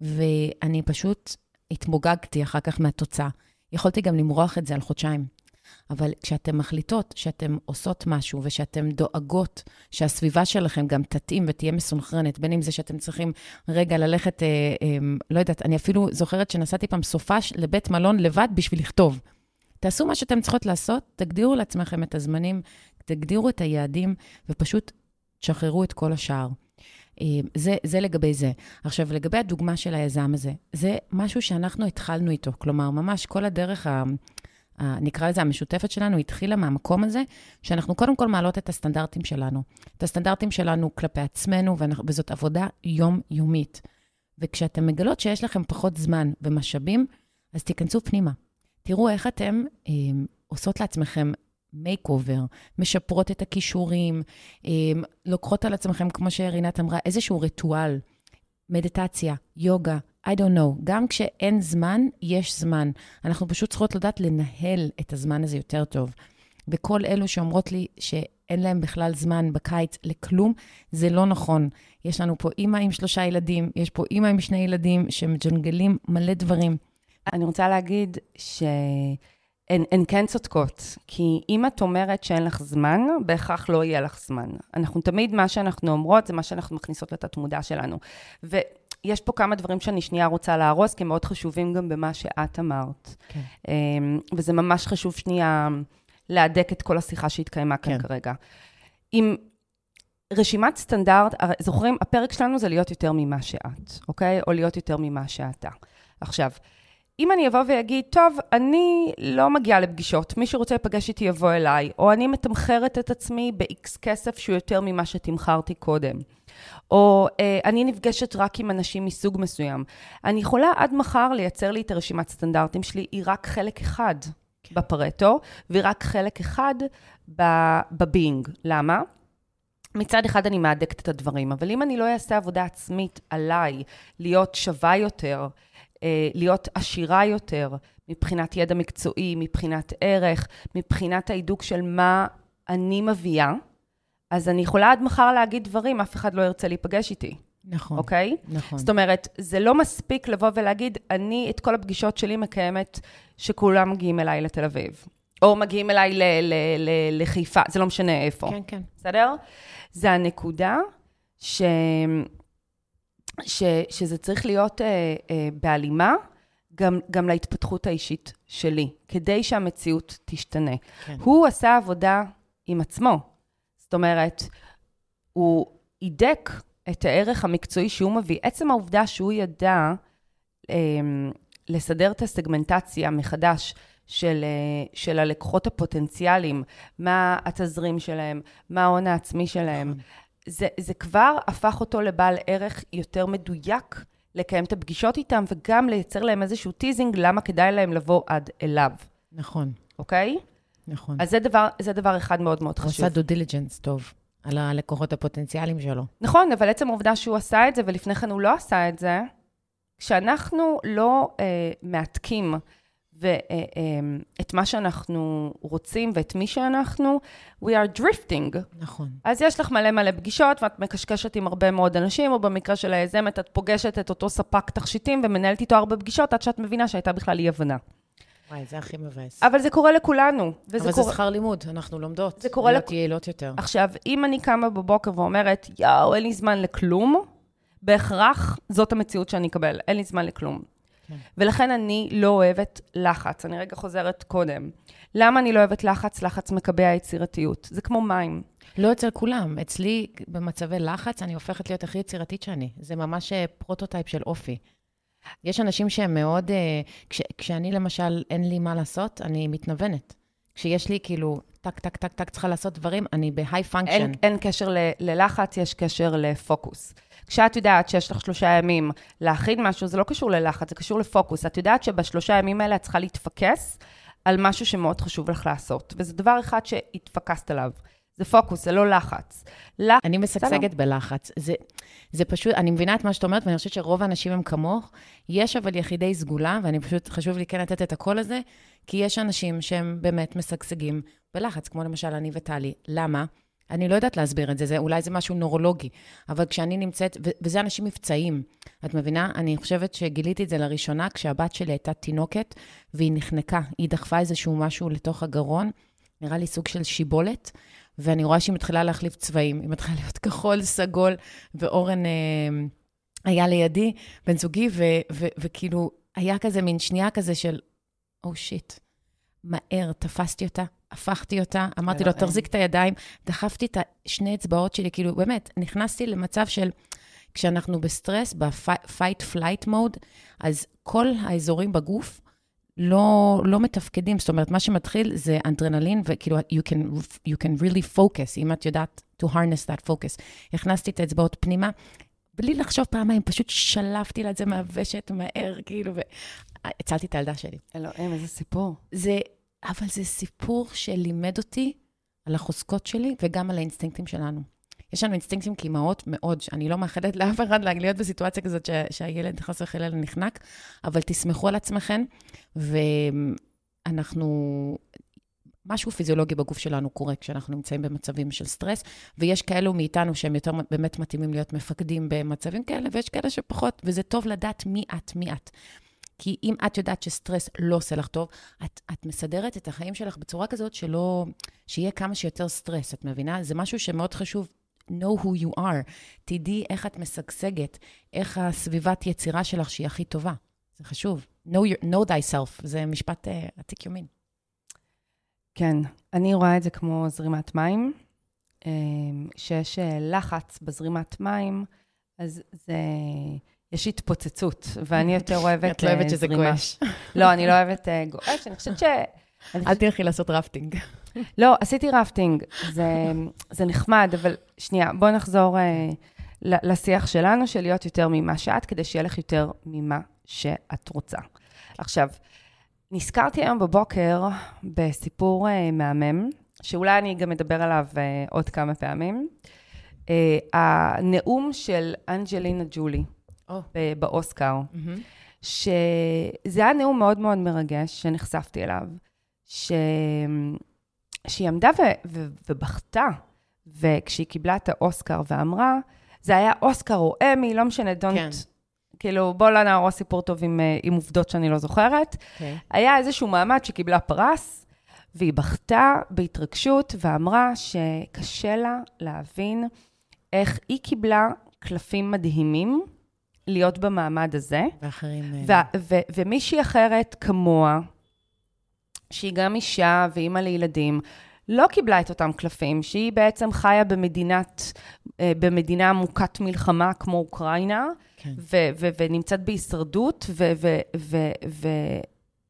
ואני פשוט התמוגגתי אחר כך מהתוצאה. יכולתי גם למרוח את זה על חודשיים. אבל כשאתן מחליטות שאתן עושות משהו ושאתן דואגות שהסביבה שלכם גם תתאים ותהיה מסונכרנת, בין אם זה שאתם צריכים רגע ללכת, אה, אה, לא יודעת, אני אפילו זוכרת שנסעתי פעם סופש לבית מלון לבד בשביל לכתוב. תעשו מה שאתם צריכות לעשות, תגדירו לעצמכם את הזמנים, תגדירו את היעדים, ופשוט תשחררו את כל השאר. אה, זה, זה לגבי זה. עכשיו, לגבי הדוגמה של היזם הזה, זה משהו שאנחנו התחלנו איתו. כלומר, ממש כל הדרך, נקרא לזה המשותפת שלנו, התחילה מהמקום הזה, שאנחנו קודם כל מעלות את הסטנדרטים שלנו. את הסטנדרטים שלנו כלפי עצמנו, וזאת עבודה יומיומית. וכשאתם מגלות שיש לכם פחות זמן ומשאבים, אז תיכנסו פנימה. תראו איך אתם אה, עושות לעצמכם makeover, משפרות את הכישורים, אה, לוקחות על עצמכם, כמו שרינת אמרה, איזשהו ריטואל, מדיטציה, יוגה, I don't know. גם כשאין זמן, יש זמן. אנחנו פשוט צריכות לדעת לנהל את הזמן הזה יותר טוב. וכל אלו שאומרות לי שאין להם בכלל זמן בקיץ לכלום, זה לא נכון. יש לנו פה אימא עם שלושה ילדים, יש פה אימא עם שני ילדים שמג'נגלים מלא דברים. אני רוצה להגיד שהן הן כן צודקות, כי אם את אומרת שאין לך זמן, בהכרח לא יהיה לך זמן. אנחנו תמיד, מה שאנחנו אומרות, זה מה שאנחנו מכניסות לתת-מודע שלנו. ויש פה כמה דברים שאני שנייה רוצה להרוס, כי הם מאוד חשובים גם במה שאת אמרת. כן. אמ, וזה ממש חשוב שנייה להדק את כל השיחה שהתקיימה כאן כן. כרגע. עם רשימת סטנדרט, זוכרים, הפרק שלנו זה להיות יותר ממה שאת, אוקיי? או להיות יותר ממה שאתה. עכשיו, אם אני אבוא ואגיד, טוב, אני לא מגיעה לפגישות, מי שרוצה להיפגש איתי יבוא אליי, או אני מתמחרת את עצמי ב-X כסף שהוא יותר ממה שתמחרתי קודם, או אה, אני נפגשת רק עם אנשים מסוג מסוים. אני יכולה עד מחר לייצר לי את הרשימת סטנדרטים שלי, היא רק חלק אחד בפרטו, והיא רק חלק אחד בבינג. למה? מצד אחד אני מהדקת את הדברים, אבל אם אני לא אעשה עבודה עצמית עליי, להיות שווה יותר, להיות עשירה יותר, מבחינת ידע מקצועי, מבחינת ערך, מבחינת ההידוק של מה אני מביאה, אז אני יכולה עד מחר להגיד דברים, אף אחד לא ירצה להיפגש איתי, נכון, אוקיי? נכון. זאת אומרת, זה לא מספיק לבוא ולהגיד, אני את כל הפגישות שלי מקיימת שכולם מגיעים אליי לתל אביב. או מגיעים אליי ל- ל- ל- לחיפה, זה לא משנה איפה. כן, כן. בסדר? זה הנקודה ש... ש... שזה צריך להיות אה, אה, בהלימה גם, גם להתפתחות האישית שלי, כדי שהמציאות תשתנה. כן. הוא עשה עבודה עם עצמו. זאת אומרת, הוא הידק את הערך המקצועי שהוא מביא. עצם העובדה שהוא ידע אה, לסדר את הסגמנטציה מחדש של, אה, של הלקוחות הפוטנציאליים, מה התזרים שלהם, מה ההון העצמי שלהם, נכון. זה, זה כבר הפך אותו לבעל ערך יותר מדויק לקיים את הפגישות איתם, וגם לייצר להם איזשהו teasing למה כדאי להם לבוא עד אליו, נכון, אוקיי? נכון. אז זה דבר, זה דבר אחד מאוד מאוד הוא חשוב. עשה due diligence טוב על הלקוחות הפוטנציאליים שלו. נכון, אבל עצם העובדה שהוא עשה את זה, ולפני כן הוא לא עשה את זה, כשאנחנו לא אה, מהתקים ואת מה שאנחנו רוצים ואת מי שאנחנו, we are drifting. נכון. אז יש לך מלא מלא פגישות, ואת מקשקשת עם הרבה מאוד אנשים, או במקרה של היזמת, את פוגשת את אותו ספק תכשיטים ומנהלת איתו הרבה פגישות, עד שאת מבינה שהייתה בכלל אי-הבנה. וואי, זה הכי מבאס. אבל זה קורה לכולנו. אבל קורה... זה שכר לימוד, אנחנו לומדות. זה קורה להיות לכ- יעילות יותר. עכשיו, אם אני קמה בבוקר ואומרת, יואו, אין לי זמן לכלום, בהכרח זאת המציאות שאני אקבל, אין לי זמן לכלום. כן. ולכן אני לא אוהבת לחץ. אני רגע חוזרת קודם. למה אני לא אוהבת לחץ? לחץ מקבע יצירתיות. זה כמו מים. לא אצל כולם. אצלי, במצבי לחץ, אני הופכת להיות הכי יצירתית שאני. זה ממש אה, prototype של אופי. יש אנשים שהם מאוד... אה, כש, כשאני, למשל, אין לי מה לעשות, אני מתנוונת. כשיש לי, כאילו, טק, טק, טק, טק, צריכה לעשות דברים, אני ב high function. אין, אין קשר ל- ללחץ, יש קשר לפוקוס. כשאת יודעת שיש לך שלושה ימים להכין משהו, זה לא קשור ללחץ, זה קשור לפוקוס. את יודעת שבשלושה ימים האלה את צריכה להתפקס על משהו שמאוד חשוב לך לעשות. וזה דבר אחד שהתפקסת עליו. זה פוקוס, זה לא לחץ. לח... אני משגשגת בלחץ. זה, זה פשוט, אני מבינה את מה שאת אומרת, ואני חושבת שרוב האנשים הם כמוך. יש אבל יחידי סגולה, ואני פשוט, חשוב לי כן לתת את הקול הזה, כי יש אנשים שהם באמת משגשגים בלחץ, כמו למשל אני וטלי. למה? אני לא יודעת להסביר את זה, זה אולי זה משהו נורולוגי, אבל כשאני נמצאת, ו- וזה אנשים מבצעיים, את מבינה? אני חושבת שגיליתי את זה לראשונה כשהבת שלי הייתה תינוקת, והיא נחנקה, היא דחפה איזשהו משהו לתוך הגרון, נראה לי סוג של שיבולת, ואני רואה שהיא מתחילה להחליף צבעים, היא מתחילה להיות כחול, סגול, ואורן אה, היה לידי, בן זוגי, ו- ו- וכאילו, היה כזה מין שנייה כזה של, או oh, שיט, מהר, תפסתי אותה, הפכתי אותה, אמרתי לו. תחזיק את הידיים, דחפתי את השני אצבעות שלי, כאילו, באמת, נכנסתי למצב של, כשאנחנו בסטרס, ב-fight-flight mode, אז כל האזורים בגוף לא, לא מתפקדים. זאת אומרת, מה שמתחיל זה אנדרנלין, וכאילו, you can, you can really focus, אם את יודעת to harness that focus. הכנסתי את האצבעות פנימה, בלי לחשוב פעמיים, פשוט שלפתי לה את זה מהוושת מהר, כאילו, והצלתי את הילדה שלי. אלוהים, איזה סיפור. זה, אבל זה סיפור שלימד אותי על החוזקות שלי וגם על האינסטינקטים שלנו. יש לנו אינסטינקטים כאימהות מאוד, שאני לא מאחדת לאף אחד להיות בסיטואציה כזאת ש, שהילד חס וחלילה נחנק, אבל תסמכו על עצמכם, ואנחנו, משהו פיזיולוגי בגוף שלנו קורה כשאנחנו נמצאים במצבים של סטרס, ויש כאלו מאיתנו שהם יותר באמת מתאימים להיות מפקדים במצבים כאלה, ויש כאלה שפחות, וזה טוב לדעת מי את, מי את. כי אם את יודעת שסטרס לא עושה לך טוב, את, את מסדרת את החיים שלך בצורה כזאת שלא, שיהיה כמה שיותר סטרס, את מבינה? זה משהו שמאוד חשוב. Know who you are. תדעי איך את משגשגת, איך הסביבת יצירה שלך שהיא הכי טובה. זה חשוב. know, your, know thyself, זה משפט uh, עתיק יומין. כן, אני רואה את זה כמו זרימת מים. אה, שיש אה, לחץ בזרימת מים, אז זה... יש התפוצצות, ואני יותר אוהבת את לא אוהבת שזה זרימה. גועש. לא, אני לא אוהבת גועש, אני חושבת אל תלכי לעשות רפטינג. לא, עשיתי רפטינג, זה, זה נחמד, אבל שנייה, בואי נחזור אה, ל- לשיח שלנו, של להיות יותר ממה שאת, כדי שיהיה לך יותר ממה שאת רוצה. עכשיו, נזכרתי היום בבוקר בסיפור אה, מהמם, שאולי אני גם אדבר עליו אה, עוד כמה פעמים. אה, הנאום של אנג'לינה ג'ולי או. ב- באוסקר. שזה היה נאום מאוד מאוד מרגש שנחשפתי אליו, ש... שהיא עמדה ו... ו... ובכתה, וכשהיא קיבלה את האוסקר ואמרה, זה היה אוסקר או אמי, לא משנה, דונט... כן. כאילו, בוא לא נהרוס סיפור טוב עם, אה, עם עובדות שאני לא זוכרת. אוקיי. היה איזשהו מעמד שקיבלה פרס, והיא בכתה בהתרגשות ואמרה שקשה לה להבין איך היא קיבלה קלפים מדהימים להיות במעמד הזה, ואחרים... אה, ו- ו- ומישהי אחרת כמוה, שהיא גם אישה ואימא לילדים, לא קיבלה את אותם קלפים, שהיא בעצם חיה במדינת, אה, במדינה מוכת מלחמה כמו אוקראינה, כן. ו- ו- ונמצאת בהישרדות, ו- ו- ו- ו-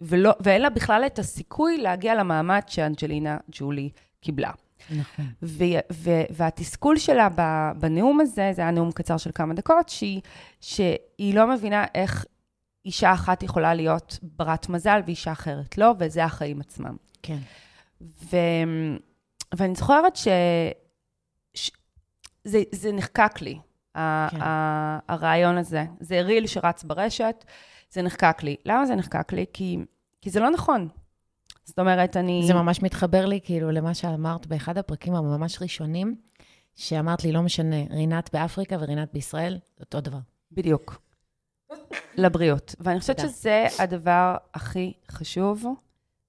ולא, ואין לה בכלל את הסיכוי להגיע למעמד שאנג'לינה ג'ולי קיבלה. נכון. והתסכול שלה בנאום הזה, זה היה נאום קצר של כמה דקות, שהיא, שהיא לא מבינה איך אישה אחת יכולה להיות ברת מזל ואישה אחרת לא, וזה החיים עצמם. כן. ו, ואני זוכרת ש... ש... זה, זה נחקק לי, כן. ה, הרעיון הזה. זה ריל שרץ ברשת, זה נחקק לי. למה זה נחקק לי? כי, כי זה לא נכון. זאת אומרת, אני... זה ממש מתחבר לי, כאילו, למה שאמרת באחד הפרקים הממש ראשונים, שאמרת לי, לא משנה, רינת באפריקה ורינת בישראל, אותו דבר. בדיוק. לבריאות. ואני חושבת שזה הדבר הכי חשוב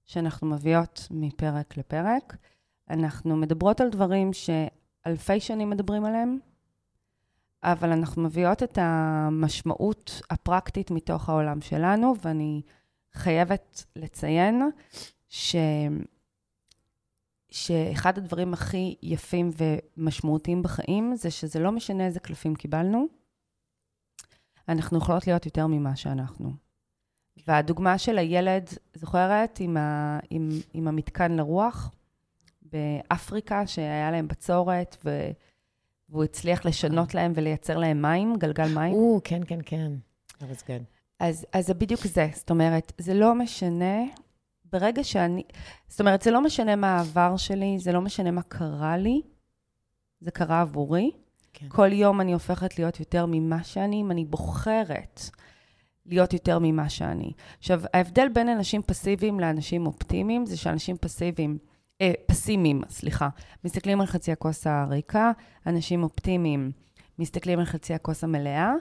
שאנחנו מביאות מפרק לפרק. אנחנו מדברות על דברים שאלפי שנים מדברים עליהם, אבל אנחנו מביאות את המשמעות הפרקטית מתוך העולם שלנו, ואני חייבת לציין ש... שאחד הדברים הכי יפים ומשמעותיים בחיים זה שזה לא משנה איזה קלפים קיבלנו, אנחנו יכולות להיות יותר ממה שאנחנו. והדוגמה של הילד, זוכרת, עם, ה, עם, עם המתקן לרוח באפריקה, שהיה להם בצורת, ו, והוא הצליח לשנות להם ולייצר להם מים, גלגל מים? או, כן, כן, כן. That was good. אז, אז זה בדיוק זה. זאת אומרת, זה לא משנה, ברגע שאני... זאת אומרת, זה לא משנה מה העבר שלי, זה לא משנה מה קרה לי, זה קרה עבורי. כן. כל יום אני הופכת להיות יותר ממה שאני, אם אני בוחרת להיות יותר ממה שאני. עכשיו, ההבדל בין אנשים פסיביים לאנשים אופטימיים, זה שאנשים פסיביים, אה, פסימיים, סליחה, מסתכלים על חצי הכוס הריקה, אנשים אופטימיים מסתכלים על חצי הכוס המלאה,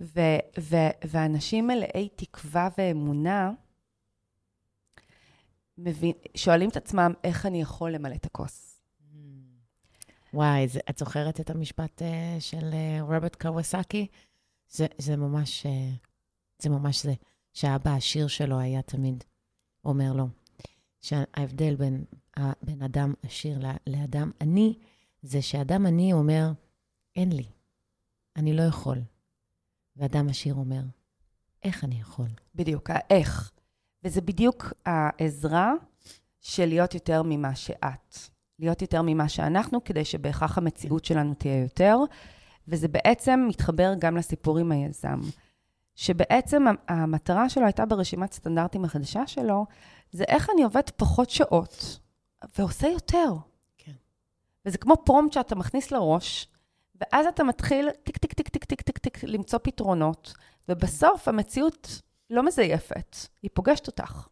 ו, ו, ואנשים מלאי תקווה ואמונה, מבין, שואלים את עצמם, איך אני יכול למלא את הכוס? וואי, זה, את זוכרת את המשפט uh, של uh, רוברט קווסקי? זה, זה ממש, uh, זה ממש זה, שהאבא השיר שלו היה תמיד אומר לו, שההבדל בין, בין אדם עשיר לאדם עני, זה שאדם עני אומר, אין לי, אני לא יכול. ואדם עשיר אומר, איך אני יכול? בדיוק, האיך. וזה בדיוק העזרה של להיות יותר ממה שאת. להיות יותר ממה שאנחנו, כדי שבהכרח המציאות שלנו תהיה יותר. וזה בעצם מתחבר גם לסיפור עם היזם. שבעצם המטרה שלו הייתה ברשימת סטנדרטים החדשה שלו, זה איך אני עובד פחות שעות ועושה יותר. כן. וזה כמו prompt שאתה מכניס לראש, ואז אתה מתחיל טיק, טיק, טיק, טיק, טיק, טיק, טיק, למצוא פתרונות, ובסוף המציאות לא מזייפת, היא פוגשת אותך.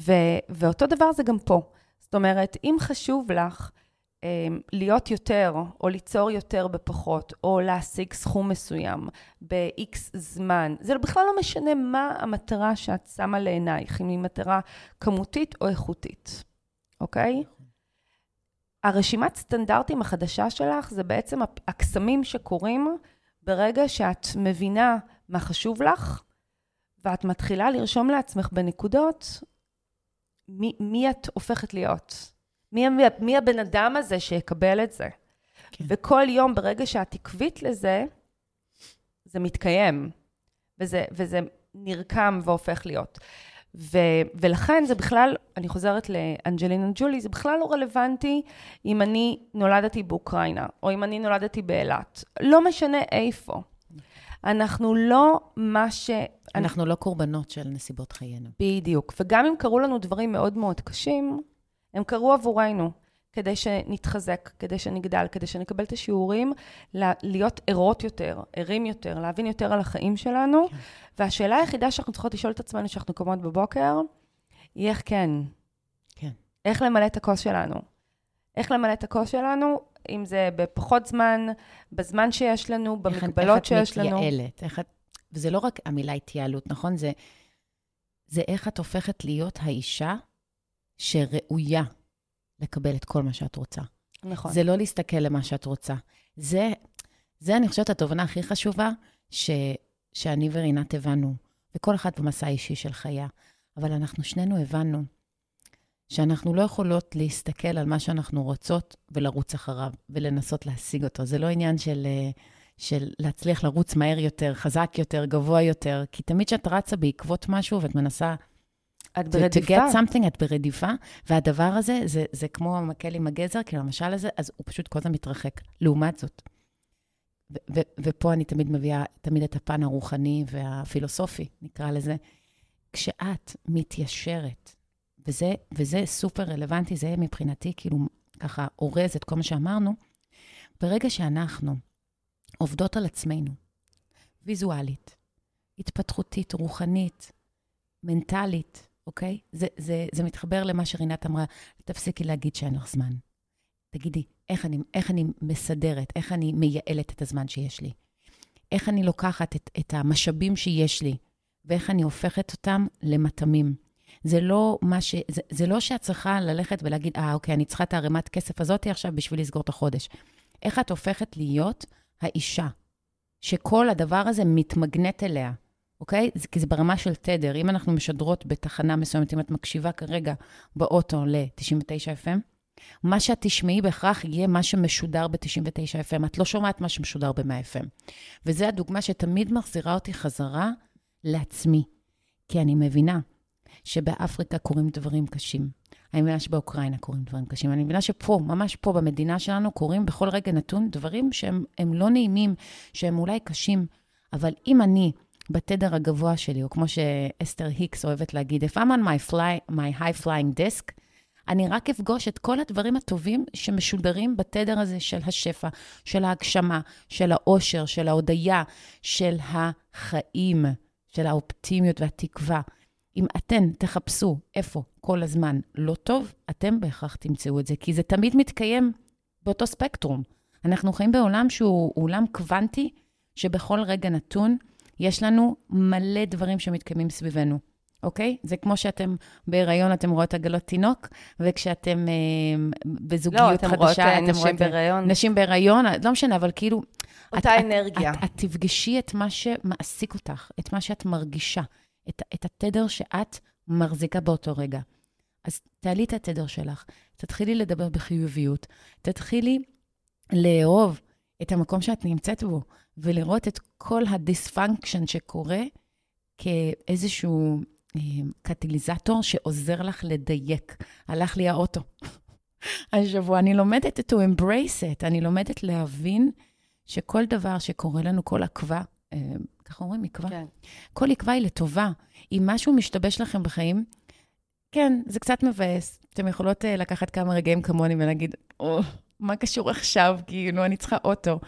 ו- ואותו דבר זה גם פה. זאת אומרת, אם חשוב לך אה, להיות יותר, או ליצור יותר בפחות, או להשיג סכום מסוים ב-X זמן, זה בכלל לא משנה מה המטרה שאת שמה לעינייך, אם היא מטרה כמותית או איכותית, אוקיי? הרשימת סטנדרטים החדשה שלך זה בעצם הקסמים שקורים ברגע שאת מבינה מה חשוב לך, ואת מתחילה לרשום לעצמך בנקודות מי, מי את הופכת להיות? מי, מי הבן אדם הזה שיקבל את זה? כן. וכל יום, ברגע שאת עקבית לזה, זה מתקיים, וזה, וזה נרקם והופך להיות. ו, ולכן זה בכלל, אני חוזרת לאנג'לינה ג'ולי, זה בכלל לא רלוונטי אם אני נולדתי באוקראינה, או אם אני נולדתי באילת. לא משנה איפה. אנחנו לא מה ש... אנחנו אני... לא קורבנות של נסיבות חיינו. בדיוק. וגם אם קרו לנו דברים מאוד מאוד קשים, הם קרו עבורנו, כדי שנתחזק, כדי שנגדל, כדי שנקבל את השיעורים, להיות ערות יותר, ערים יותר, להבין יותר על החיים שלנו. כן. והשאלה היחידה שאנחנו צריכות לשאול את עצמנו כשאנחנו קומות בבוקר, היא איך כן. כן. איך למלא את הכוס שלנו. איך למלא את הכוס שלנו, אם זה בפחות זמן, בזמן שיש לנו, במגבלות איך שיש לנו. איך את מתייעלת, איך את... וזה לא רק המילה התייעלות, נכון? זה, זה איך את הופכת להיות האישה שראויה לקבל את כל מה שאת רוצה. נכון. זה לא להסתכל למה שאת רוצה. זה, זה אני חושבת, התובנה הכי חשובה ש, שאני ורינת הבנו, וכל אחת במסע האישי של חייה. אבל אנחנו שנינו הבנו שאנחנו לא יכולות להסתכל על מה שאנחנו רוצות ולרוץ אחריו, ולנסות להשיג אותו. זה לא עניין של, אה, של להצליח לרוץ מהר יותר, חזק יותר, גבוה יותר, כי תמיד כשאת רצה בעקבות משהו ואת מנסה את ברדיפה. To get something, את ברדיפה, והדבר הזה, זה, זה כמו המקל עם הגזר, כאילו המשל הזה, אז הוא פשוט כל הזמן מתרחק. לעומת זאת, ו- ו- ופה אני תמיד מביאה תמיד את הפן הרוחני והפילוסופי, נקרא לזה. כשאת מתיישרת, וזה, וזה סופר רלוונטי, זה מבחינתי כאילו ככה אורז את כל מה שאמרנו, ברגע שאנחנו עובדות על עצמנו, ויזואלית, התפתחותית, רוחנית, מנטלית, אוקיי? זה, זה, זה מתחבר למה שרינת אמרה, תפסיקי להגיד שאין לך זמן. תגידי, איך אני, איך אני מסדרת, איך אני מייעלת את הזמן שיש לי? איך אני לוקחת את, את המשאבים שיש לי, ואיך אני הופכת אותם למטעמים. זה לא ש... זה, זה לא שאת צריכה ללכת ולהגיד, אה, אוקיי, אני צריכה את הערימת כסף הזאתי עכשיו בשביל לסגור את החודש. איך את הופכת להיות האישה, שכל הדבר הזה מתמגנט אליה, אוקיי? זה, כי זה ברמה של תדר. אם אנחנו משדרות בתחנה מסוימת, אם את מקשיבה כרגע באוטו ל-99 FM, מה שאת תשמעי בהכרח יהיה מה שמשודר ב-99 FM. את לא שומעת מה שמשודר ב-100 FM. וזו הדוגמה שתמיד מחזירה אותי חזרה לעצמי. כי אני מבינה שבאפריקה קורים דברים קשים. אני מבינה שבאוקראינה קורים דברים קשים. אני מבינה שפה, ממש פה במדינה שלנו, קורים בכל רגע נתון דברים שהם לא נעימים, שהם אולי קשים. אבל אם אני בתדר הגבוה שלי, או כמו שאסתר היקס אוהבת להגיד, If I'm on my, fly, my high flying disk, אני רק אפגוש את כל הדברים הטובים שמשודרים בתדר הזה של השפע, של ההגשמה, של האושר, של ההודיה, של החיים, של האופטימיות והתקווה. אם אתן תחפשו איפה כל הזמן לא טוב, אתם בהכרח תמצאו את זה, כי זה תמיד מתקיים באותו ספקטרום. אנחנו חיים בעולם שהוא עולם קוונטי, שבכל רגע נתון יש לנו מלא דברים שמתקיימים סביבנו, אוקיי? זה כמו שאתם בהיריון, אתם רואות עגלות תינוק, וכשאתם אה, בזוגיות לא, אתם חדשה, רואות, אתם נשים רואות... בהיריון. נשים בהיריון, לא משנה, אבל כאילו... אותה את, אנרגיה. את, את, את תפגשי את מה שמעסיק אותך, את מה שאת מרגישה, את, את התדר שאת מחזיקה באותו רגע. אז תעלי את התדר שלך, תתחילי לדבר בחיוביות, תתחילי לאהוב את המקום שאת נמצאת בו, ולראות את כל ה dysfunction שקורה כאיזשהו אה, קטליזטור שעוזר לך לדייק. הלך לי האוטו. השבוע אני לומדת to embrace it, אני לומדת להבין שכל דבר שקורה לנו, כל עקבה, ככה אומרים, עקבה? כן. כל עקבה היא לטובה. אם משהו משתבש לכם בחיים, כן, זה קצת מבאס. אתם יכולות uh, לקחת כמה רגעים כמוני ולהגיד, או, מה קשור עכשיו? כאילו, אני צריכה אוטו.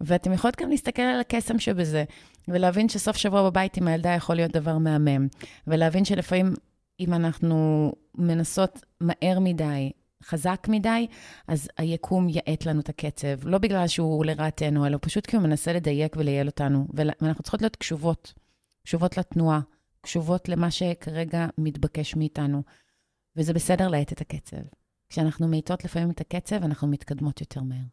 ואתם יכולות גם להסתכל על הקסם שבזה, ולהבין שסוף שבוע בבית עם הילדה יכול להיות דבר מהמם, ולהבין שלפעמים אם אנחנו מנסות מהר מדי, חזק מדי, אז היקום יאט לנו את הקצב. לא בגלל שהוא לרעתנו, אלא פשוט כי הוא מנסה לדייק ולייעל אותנו. ואנחנו צריכות להיות קשובות, קשובות לתנועה, קשובות למה שכרגע מתבקש מאיתנו. וזה בסדר להאט את הקצב. כשאנחנו מאיטות לפעמים את הקצב, אנחנו מתקדמות יותר מהר.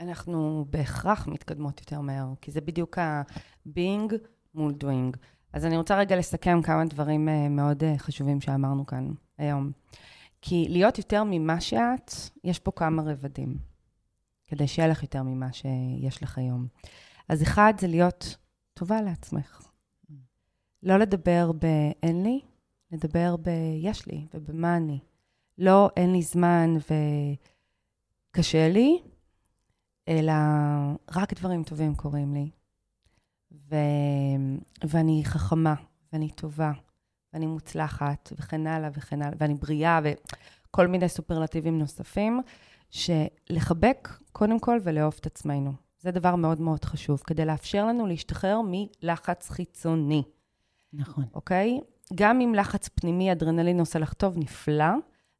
אנחנו בהכרח מתקדמות יותר מהר, כי זה בדיוק ה-being מול doing. אז אני רוצה רגע לסכם כמה דברים אה, מאוד אה, חשובים שאמרנו כאן היום. כי להיות יותר ממה שאת, יש פה כמה רבדים, כדי שיהיה לך יותר ממה שיש לך היום. אז אחד זה להיות טובה לעצמך. לא לדבר ב"אין לי", לדבר ב"יש לי" וב"מה אני". לא "אין לי זמן וקשה לי", אלא רק דברים טובים קורים לי. ו... ואני חכמה, ואני טובה, ואני מוצלחת, וכן הלאה וכן הלאה, ואני בריאה, וכל מיני סופרלטיבים נוספים, שלחבק קודם כל ולאהוב את עצמנו. זה דבר מאוד מאוד חשוב, כדי לאפשר לנו להשתחרר מלחץ חיצוני. נכון. אוקיי? גם אם לחץ פנימי, אדרנלין עושה לך טוב, נפלא.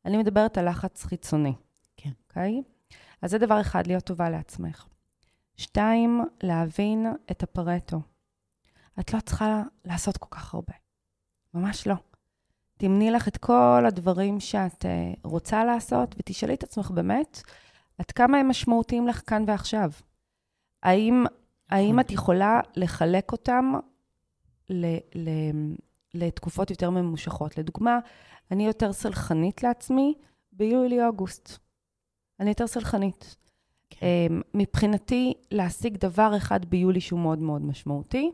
אני מדברת על לחץ חיצוני. כן. אוקיי? אז זה דבר אחד, להיות טובה לעצמך. שתיים, להבין את הפרטו. את לא צריכה לעשות כל כך הרבה. ממש לא. תמני לך את כל הדברים שאת uh, רוצה לעשות, ותשאלי את עצמך באמת, עד כמה הם משמעותיים לך כאן ועכשיו. האם, האם את יכולה לחלק אותם ל, ל, לתקופות יותר ממושכות? לדוגמה, אני יותר סלחנית לעצמי ביולי-אוגוסט. אני יותר סלחנית. כן. מבחינתי, להשיג דבר אחד ביולי שהוא מאוד מאוד משמעותי,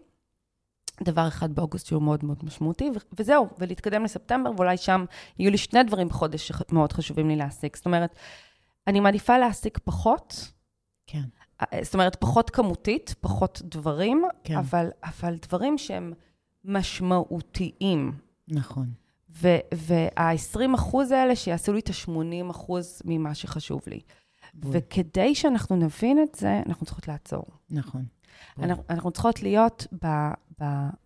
דבר אחד באוגוסט שהוא מאוד מאוד משמעותי, ו- וזהו, ולהתקדם לספטמבר, ואולי שם יהיו לי שני דברים בחודש שמאוד חשובים לי להעסיק. זאת אומרת, אני מעדיפה להעסיק פחות, כן. אה, זאת אומרת, פחות כמותית, פחות דברים, כן. אבל, אבל דברים שהם משמעותיים. נכון. וה-20 אחוז האלה שיעשו לי את ה-80 אחוז ממה שחשוב לי. בול. וכדי שאנחנו נבין את זה, אנחנו צריכות לעצור. נכון. אנחנו, אנחנו צריכות להיות ב,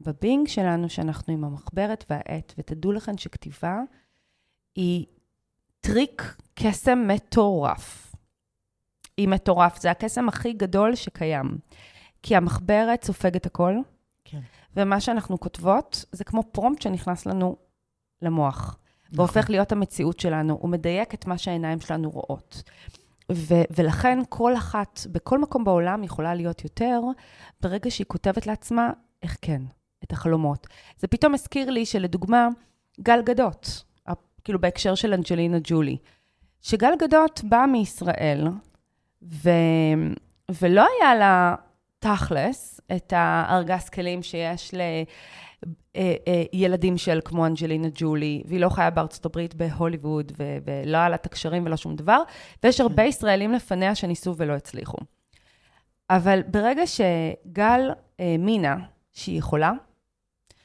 ב being שלנו, שאנחנו עם המחברת והעט, ותדעו לכם שכתיבה היא טריק קסם מטורף. היא מטורף, זה הקסם הכי גדול שקיים. כי המחברת סופגת הכל, כן. ומה שאנחנו כותבות זה כמו פרומפט שנכנס לנו למוח, נכון. והופך להיות המציאות שלנו, הוא מדייק את מה שהעיניים שלנו רואות. ו- ולכן כל אחת, בכל מקום בעולם, יכולה להיות יותר, ברגע שהיא כותבת לעצמה, איך כן, את החלומות. זה פתאום הזכיר לי שלדוגמה, גל גדות, כאילו בהקשר של אנג'לינה ג'ולי, שגל גדות באה מישראל, ו- ולא היה לה תכלס את הארגז כלים שיש לילדים של כמו אנג'לינה ג'ולי, והיא לא חיה בארצות הברית, בהוליווד, ו- ולא היה לה את הקשרים ולא שום דבר, ויש הרבה ישראלים לפניה שניסו ולא הצליחו. אבל ברגע שגל האמינה שהיא יכולה,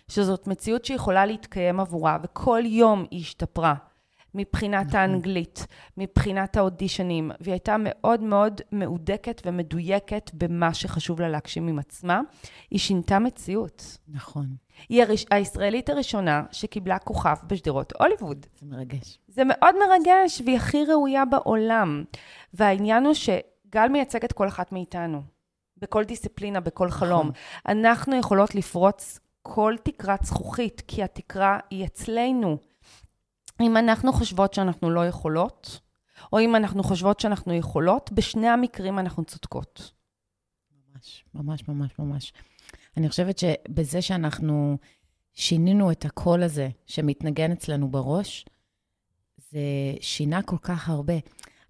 שזאת מציאות שיכולה להתקיים עבורה, וכל יום היא השתפרה, מבחינת נכון. האנגלית, מבחינת האודישנים, והיא הייתה מאוד מאוד מהודקת ומדויקת במה שחשוב לה להגשים עם עצמה, היא שינתה מציאות. נכון. היא הראש... הישראלית הראשונה שקיבלה כוכב בשדרות הוליווד. זה מרגש. זה מאוד מרגש, והיא הכי ראויה בעולם. והעניין הוא שגל מייצגת כל אחת מאיתנו, בכל דיסציפלינה, בכל חלום. אנחנו יכולות לפרוץ כל תקרת זכוכית, כי התקרה היא אצלנו. אם אנחנו חושבות שאנחנו לא יכולות, או אם אנחנו חושבות שאנחנו יכולות, בשני המקרים אנחנו צודקות. ממש, ממש, ממש, ממש. אני חושבת שבזה שאנחנו שינינו את הקול הזה שמתנגן אצלנו בראש, זה שינה כל כך הרבה.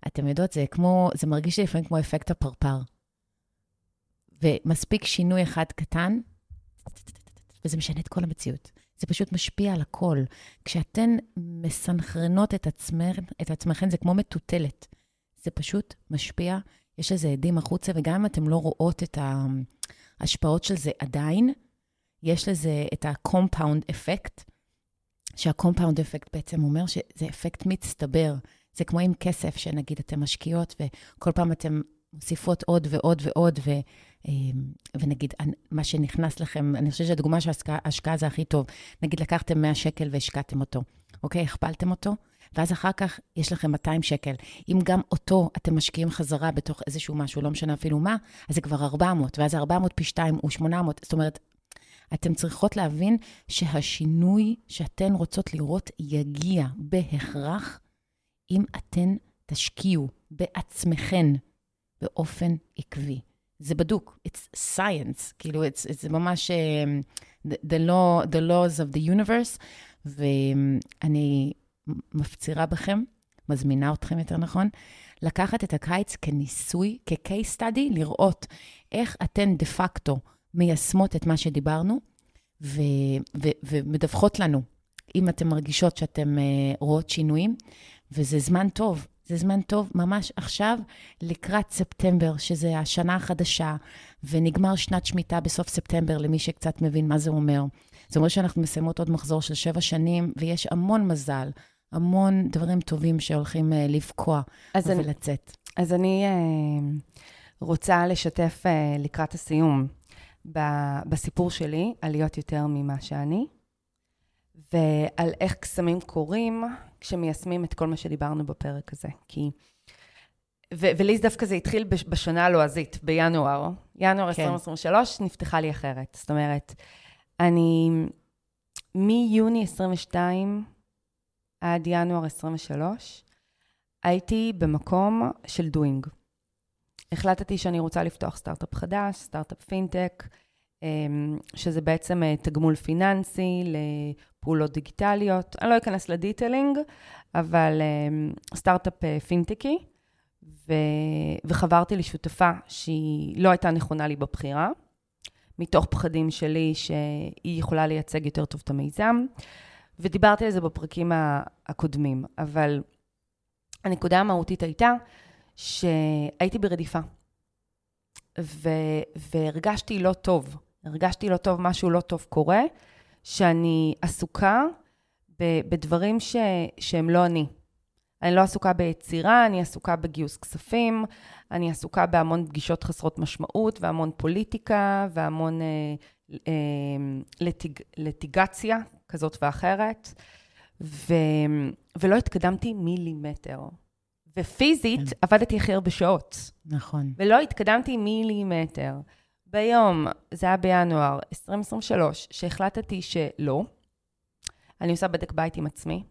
אתם יודעות, זה כמו, זה מרגיש לי לפעמים כמו אפקט הפרפר. ומספיק שינוי אחד קטן, וזה משנה את כל המציאות. זה פשוט משפיע על הכל. כשאתן מסנכרנות את, עצמכ, את עצמכן, זה כמו מטוטלת. זה פשוט משפיע, יש לזה עדים החוצה, וגם אם אתן לא רואות את ההשפעות של זה עדיין, יש לזה את ה-compound effect, שה-compound effect בעצם אומר שזה אפקט מצטבר. זה כמו עם כסף, שנגיד אתן משקיעות, וכל פעם אתן מוסיפות עוד ועוד ועוד, ו, ונגיד, מה שנכנס לכם, אני חושבת שהדוגמה של ההשקעה זה הכי טוב. נגיד, לקחתם 100 שקל והשקעתם אותו, אוקיי? הכפלתם אותו, ואז אחר כך יש לכם 200 שקל. אם גם אותו אתם משקיעים חזרה בתוך איזשהו משהו, לא משנה אפילו מה, אז זה כבר 400, ואז 400 פי 2 הוא 800. זאת אומרת, אתן צריכות להבין שהשינוי שאתן רוצות לראות יגיע בהכרח אם אתן תשקיעו בעצמכן באופן עקבי. זה בדוק, it's science, כאילו, it's, it's ממש uh, the, law, the laws of the universe, ואני מפצירה בכם, מזמינה אתכם יותר נכון, לקחת את הקיץ כניסוי, כ-case study, לראות איך אתן דה פקטו מיישמות את מה שדיברנו, ו- ו- ומדווחות לנו, אם אתן מרגישות שאתן uh, רואות שינויים, וזה זמן טוב. זה זמן טוב ממש עכשיו, לקראת ספטמבר, שזה השנה החדשה, ונגמר שנת שמיטה בסוף ספטמבר, למי שקצת מבין מה זה אומר. זה אומר שאנחנו מסיימות עוד מחזור של שבע שנים, ויש המון מזל, המון דברים טובים שהולכים uh, לבקוע ולצאת. אני, אז אני uh, רוצה לשתף uh, לקראת הסיום ב- בסיפור שלי, על להיות יותר ממה שאני, ועל איך קסמים קורים כשמיישמים את כל מה שדיברנו בפרק הזה. כי... ו- ולי דווקא זה התחיל בשנה הלועזית, בינואר. ינואר כן. 2023 נפתחה לי אחרת. זאת אומרת, אני מיוני 22 עד ינואר 23, הייתי במקום של doing. החלטתי שאני רוצה לפתוח סטארט-אפ חדש, סטארט-אפ פינטק, שזה בעצם תגמול פיננסי לפעולות דיגיטליות. אני לא אכנס ל detailing, אבל סטארט-אפ פינטקי, ו... וחברתי לשותפה שהיא לא הייתה נכונה לי בבחירה, מתוך פחדים שלי שהיא יכולה לייצג יותר טוב את המיזם. ודיברתי על זה בפרקים הקודמים, אבל הנקודה המהותית הייתה שהייתי ברדיפה. ו- והרגשתי לא טוב. הרגשתי לא טוב, משהו לא טוב קורה, שאני עסוקה ב- בדברים ש- שהם לא אני. אני לא עסוקה ביצירה, אני עסוקה בגיוס כספים, אני עסוקה בהמון פגישות חסרות משמעות, והמון פוליטיקה, והמון אה, אה, לטיג, לטיגציה כזאת ואחרת, ו, ולא התקדמתי מילימטר. ופיזית כן. עבדתי הכי הרבה שעות. נכון. ולא התקדמתי מילימטר. ביום, זה היה בינואר 2023, שהחלטתי שלא, אני עושה בדק בית עם עצמי.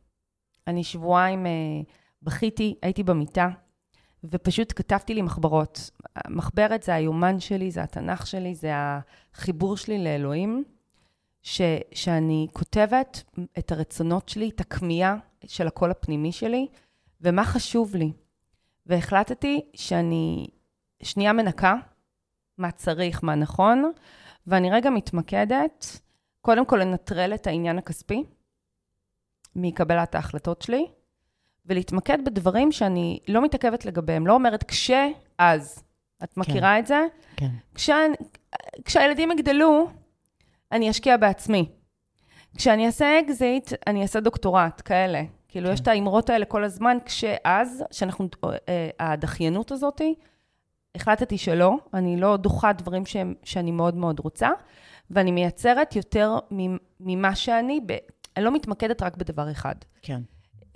אני שבועיים אה, בכיתי, הייתי במיטה, ופשוט כתבתי לי מחברות. מחברת זה היומן שלי, זה התנ"ך שלי, זה החיבור שלי לאלוהים, ש, שאני כותבת את הרצונות שלי, את הכמיהה של הקול הפנימי שלי, ומה חשוב לי. והחלטתי שאני שנייה מנקה מה צריך, מה נכון, ואני רגע מתמקדת, קודם כל לנטרל את העניין הכספי מקבלת ההחלטות שלי, ולהתמקד בדברים שאני לא מתעכבת לגביהם, לא אומרת כש, אז. את כן. מכירה כן. את זה? כן. כשאני, כשהילדים יגדלו, אני אשקיע בעצמי. כשאני אעשה אקזיט, אני אעשה דוקטורט, כאלה. כאילו, כן. יש את האמרות האלה כל הזמן, כשאז, שאנחנו, אה, הדחיינות הזאתי, החלטתי שלא, אני לא דוחה דברים שהם, שאני מאוד מאוד רוצה, ואני מייצרת יותר ממה שאני, ב, אני לא מתמקדת רק בדבר אחד. כן.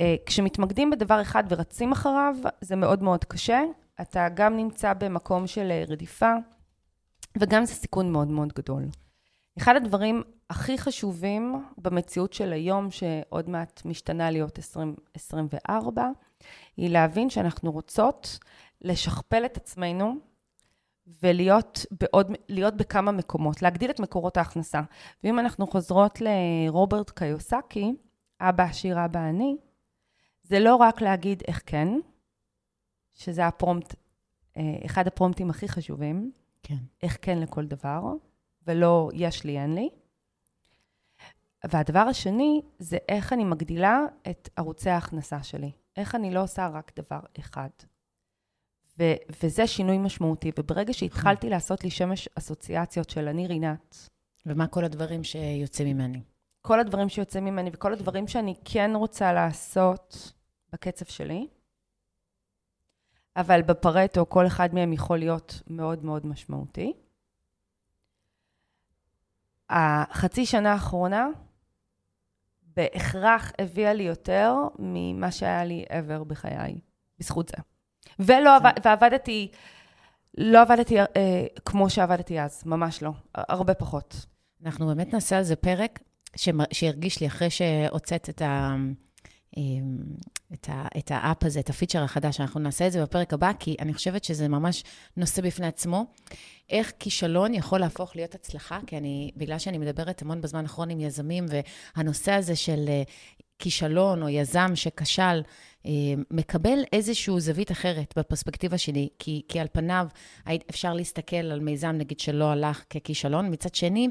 אה, כשמתמקדים בדבר אחד ורצים אחריו, זה מאוד מאוד קשה. אתה גם נמצא במקום של אה, רדיפה, וגם זה סיכון מאוד מאוד גדול. אחד הדברים הכי חשובים במציאות של היום, שעוד מעט משתנה להיות 2024, היא להבין שאנחנו רוצות לשכפל את עצמנו ולהיות בעוד, להיות בכמה מקומות, להגדיל את מקורות ההכנסה. ואם אנחנו חוזרות לרוברט קיוסקי, אבא עשיר, אבא אני, זה לא רק להגיד איך כן, שזה הפרומפט, אה, אחד הפרומפטים הכי חשובים, כן. איך כן לכל דבר, ולא יש לי, אין לי. והדבר השני, זה איך אני מגדילה את ערוצי ההכנסה שלי. איך אני לא עושה רק דבר אחד. ו- וזה שינוי משמעותי. וברגע שהתחלתי לעשות לי שמש אסוציאציות של אני רינת. ומה כל הדברים שיוצאים ממני? כל הדברים שיוצאים ממני וכל הדברים שאני כן רוצה לעשות בקצב שלי, אבל בפרטו כל אחד מהם יכול להיות מאוד מאוד משמעותי. החצי שנה האחרונה בהכרח הביאה לי יותר ממה שהיה לי ever בחיי, בזכות זה. ולא עבד, ועבדתי, לא עבדתי אה, כמו שעבדתי אז, ממש לא, הרבה פחות. אנחנו באמת נעשה על זה פרק שירגיש לי אחרי שהוצאת את ה... אמ, את, ה, את האפ הזה, את הפיצ'ר החדש, אנחנו נעשה את זה בפרק הבא, כי אני חושבת שזה ממש נושא בפני עצמו. איך כישלון יכול להפוך להיות הצלחה, כי אני, בגלל שאני מדברת המון בזמן האחרון עם יזמים, והנושא הזה של אה, כישלון או יזם שכשל, מקבל איזושהי זווית אחרת בפרספקטיבה שלי, כי, כי על פניו אפשר להסתכל על מיזם, נגיד, שלא הלך ככישלון. מצד שני,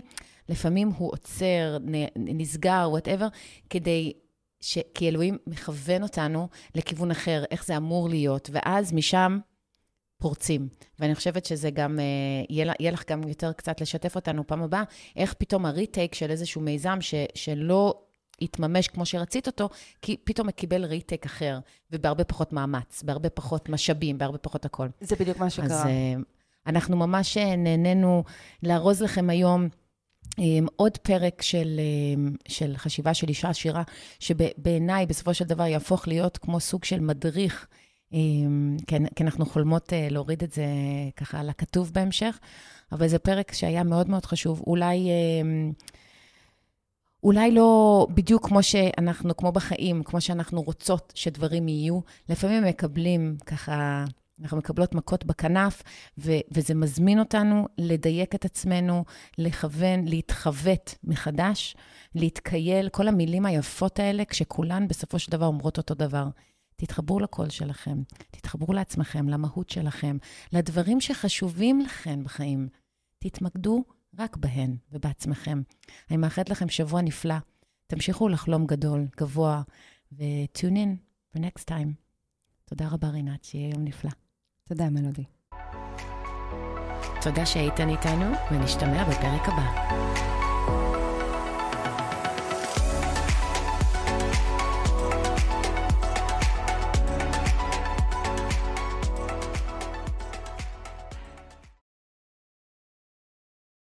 לפעמים הוא עוצר, נסגר, whatever, כדי ש... כי אלוהים מכוון אותנו לכיוון אחר, איך זה אמור להיות, ואז משם פורצים. ואני חושבת שזה גם, אה, יהיה לך גם יותר קצת לשתף אותנו פעם הבאה, איך פתאום ה retake של איזשהו מיזם ש, שלא יתממש כמו שרצית אותו, כי פתאום קיבל retake אחר, ובהרבה פחות מאמץ, בהרבה פחות משאבים, בהרבה פחות הכול. זה בדיוק מה שקרה. אז אה, אנחנו ממש אה, נהנינו לארוז לכם היום Um, עוד פרק של, של חשיבה של אישה עשירה, שבעיניי בסופו של דבר יהפוך להיות כמו סוג של מדריך, um, כי, אנחנו חולמות להוריד את זה ככה לכתוב בהמשך, אבל זה פרק שהיה מאוד מאוד חשוב. אולי... אולי לא בדיוק כמו שאנחנו, כמו בחיים, כמו שאנחנו רוצות שדברים יהיו, לפעמים מקבלים ככה אנחנו מקבלות מכות בכנף, ו- וזה מזמין אותנו לדייק את עצמנו, לכוון, להתחוות מחדש, להתקייל, כל המילים היפות האלה, כשכולן בסופו של דבר אומרות אותו דבר. תתחברו לקול שלכם, תתחברו לעצמכם, למהות שלכם, לדברים שחשובים לכם בחיים. תתמקדו רק בהן ובעצמכם. אני מאחלת לכם שבוע נפלא. תמשיכו לחלום גדול, גבוה, ו-tune in for next time. תודה רבה, רינת, שיהיה יום נפלא. תודה, מלודי. תודה שהייתן איתנו, ונשתמע בפרק הבא.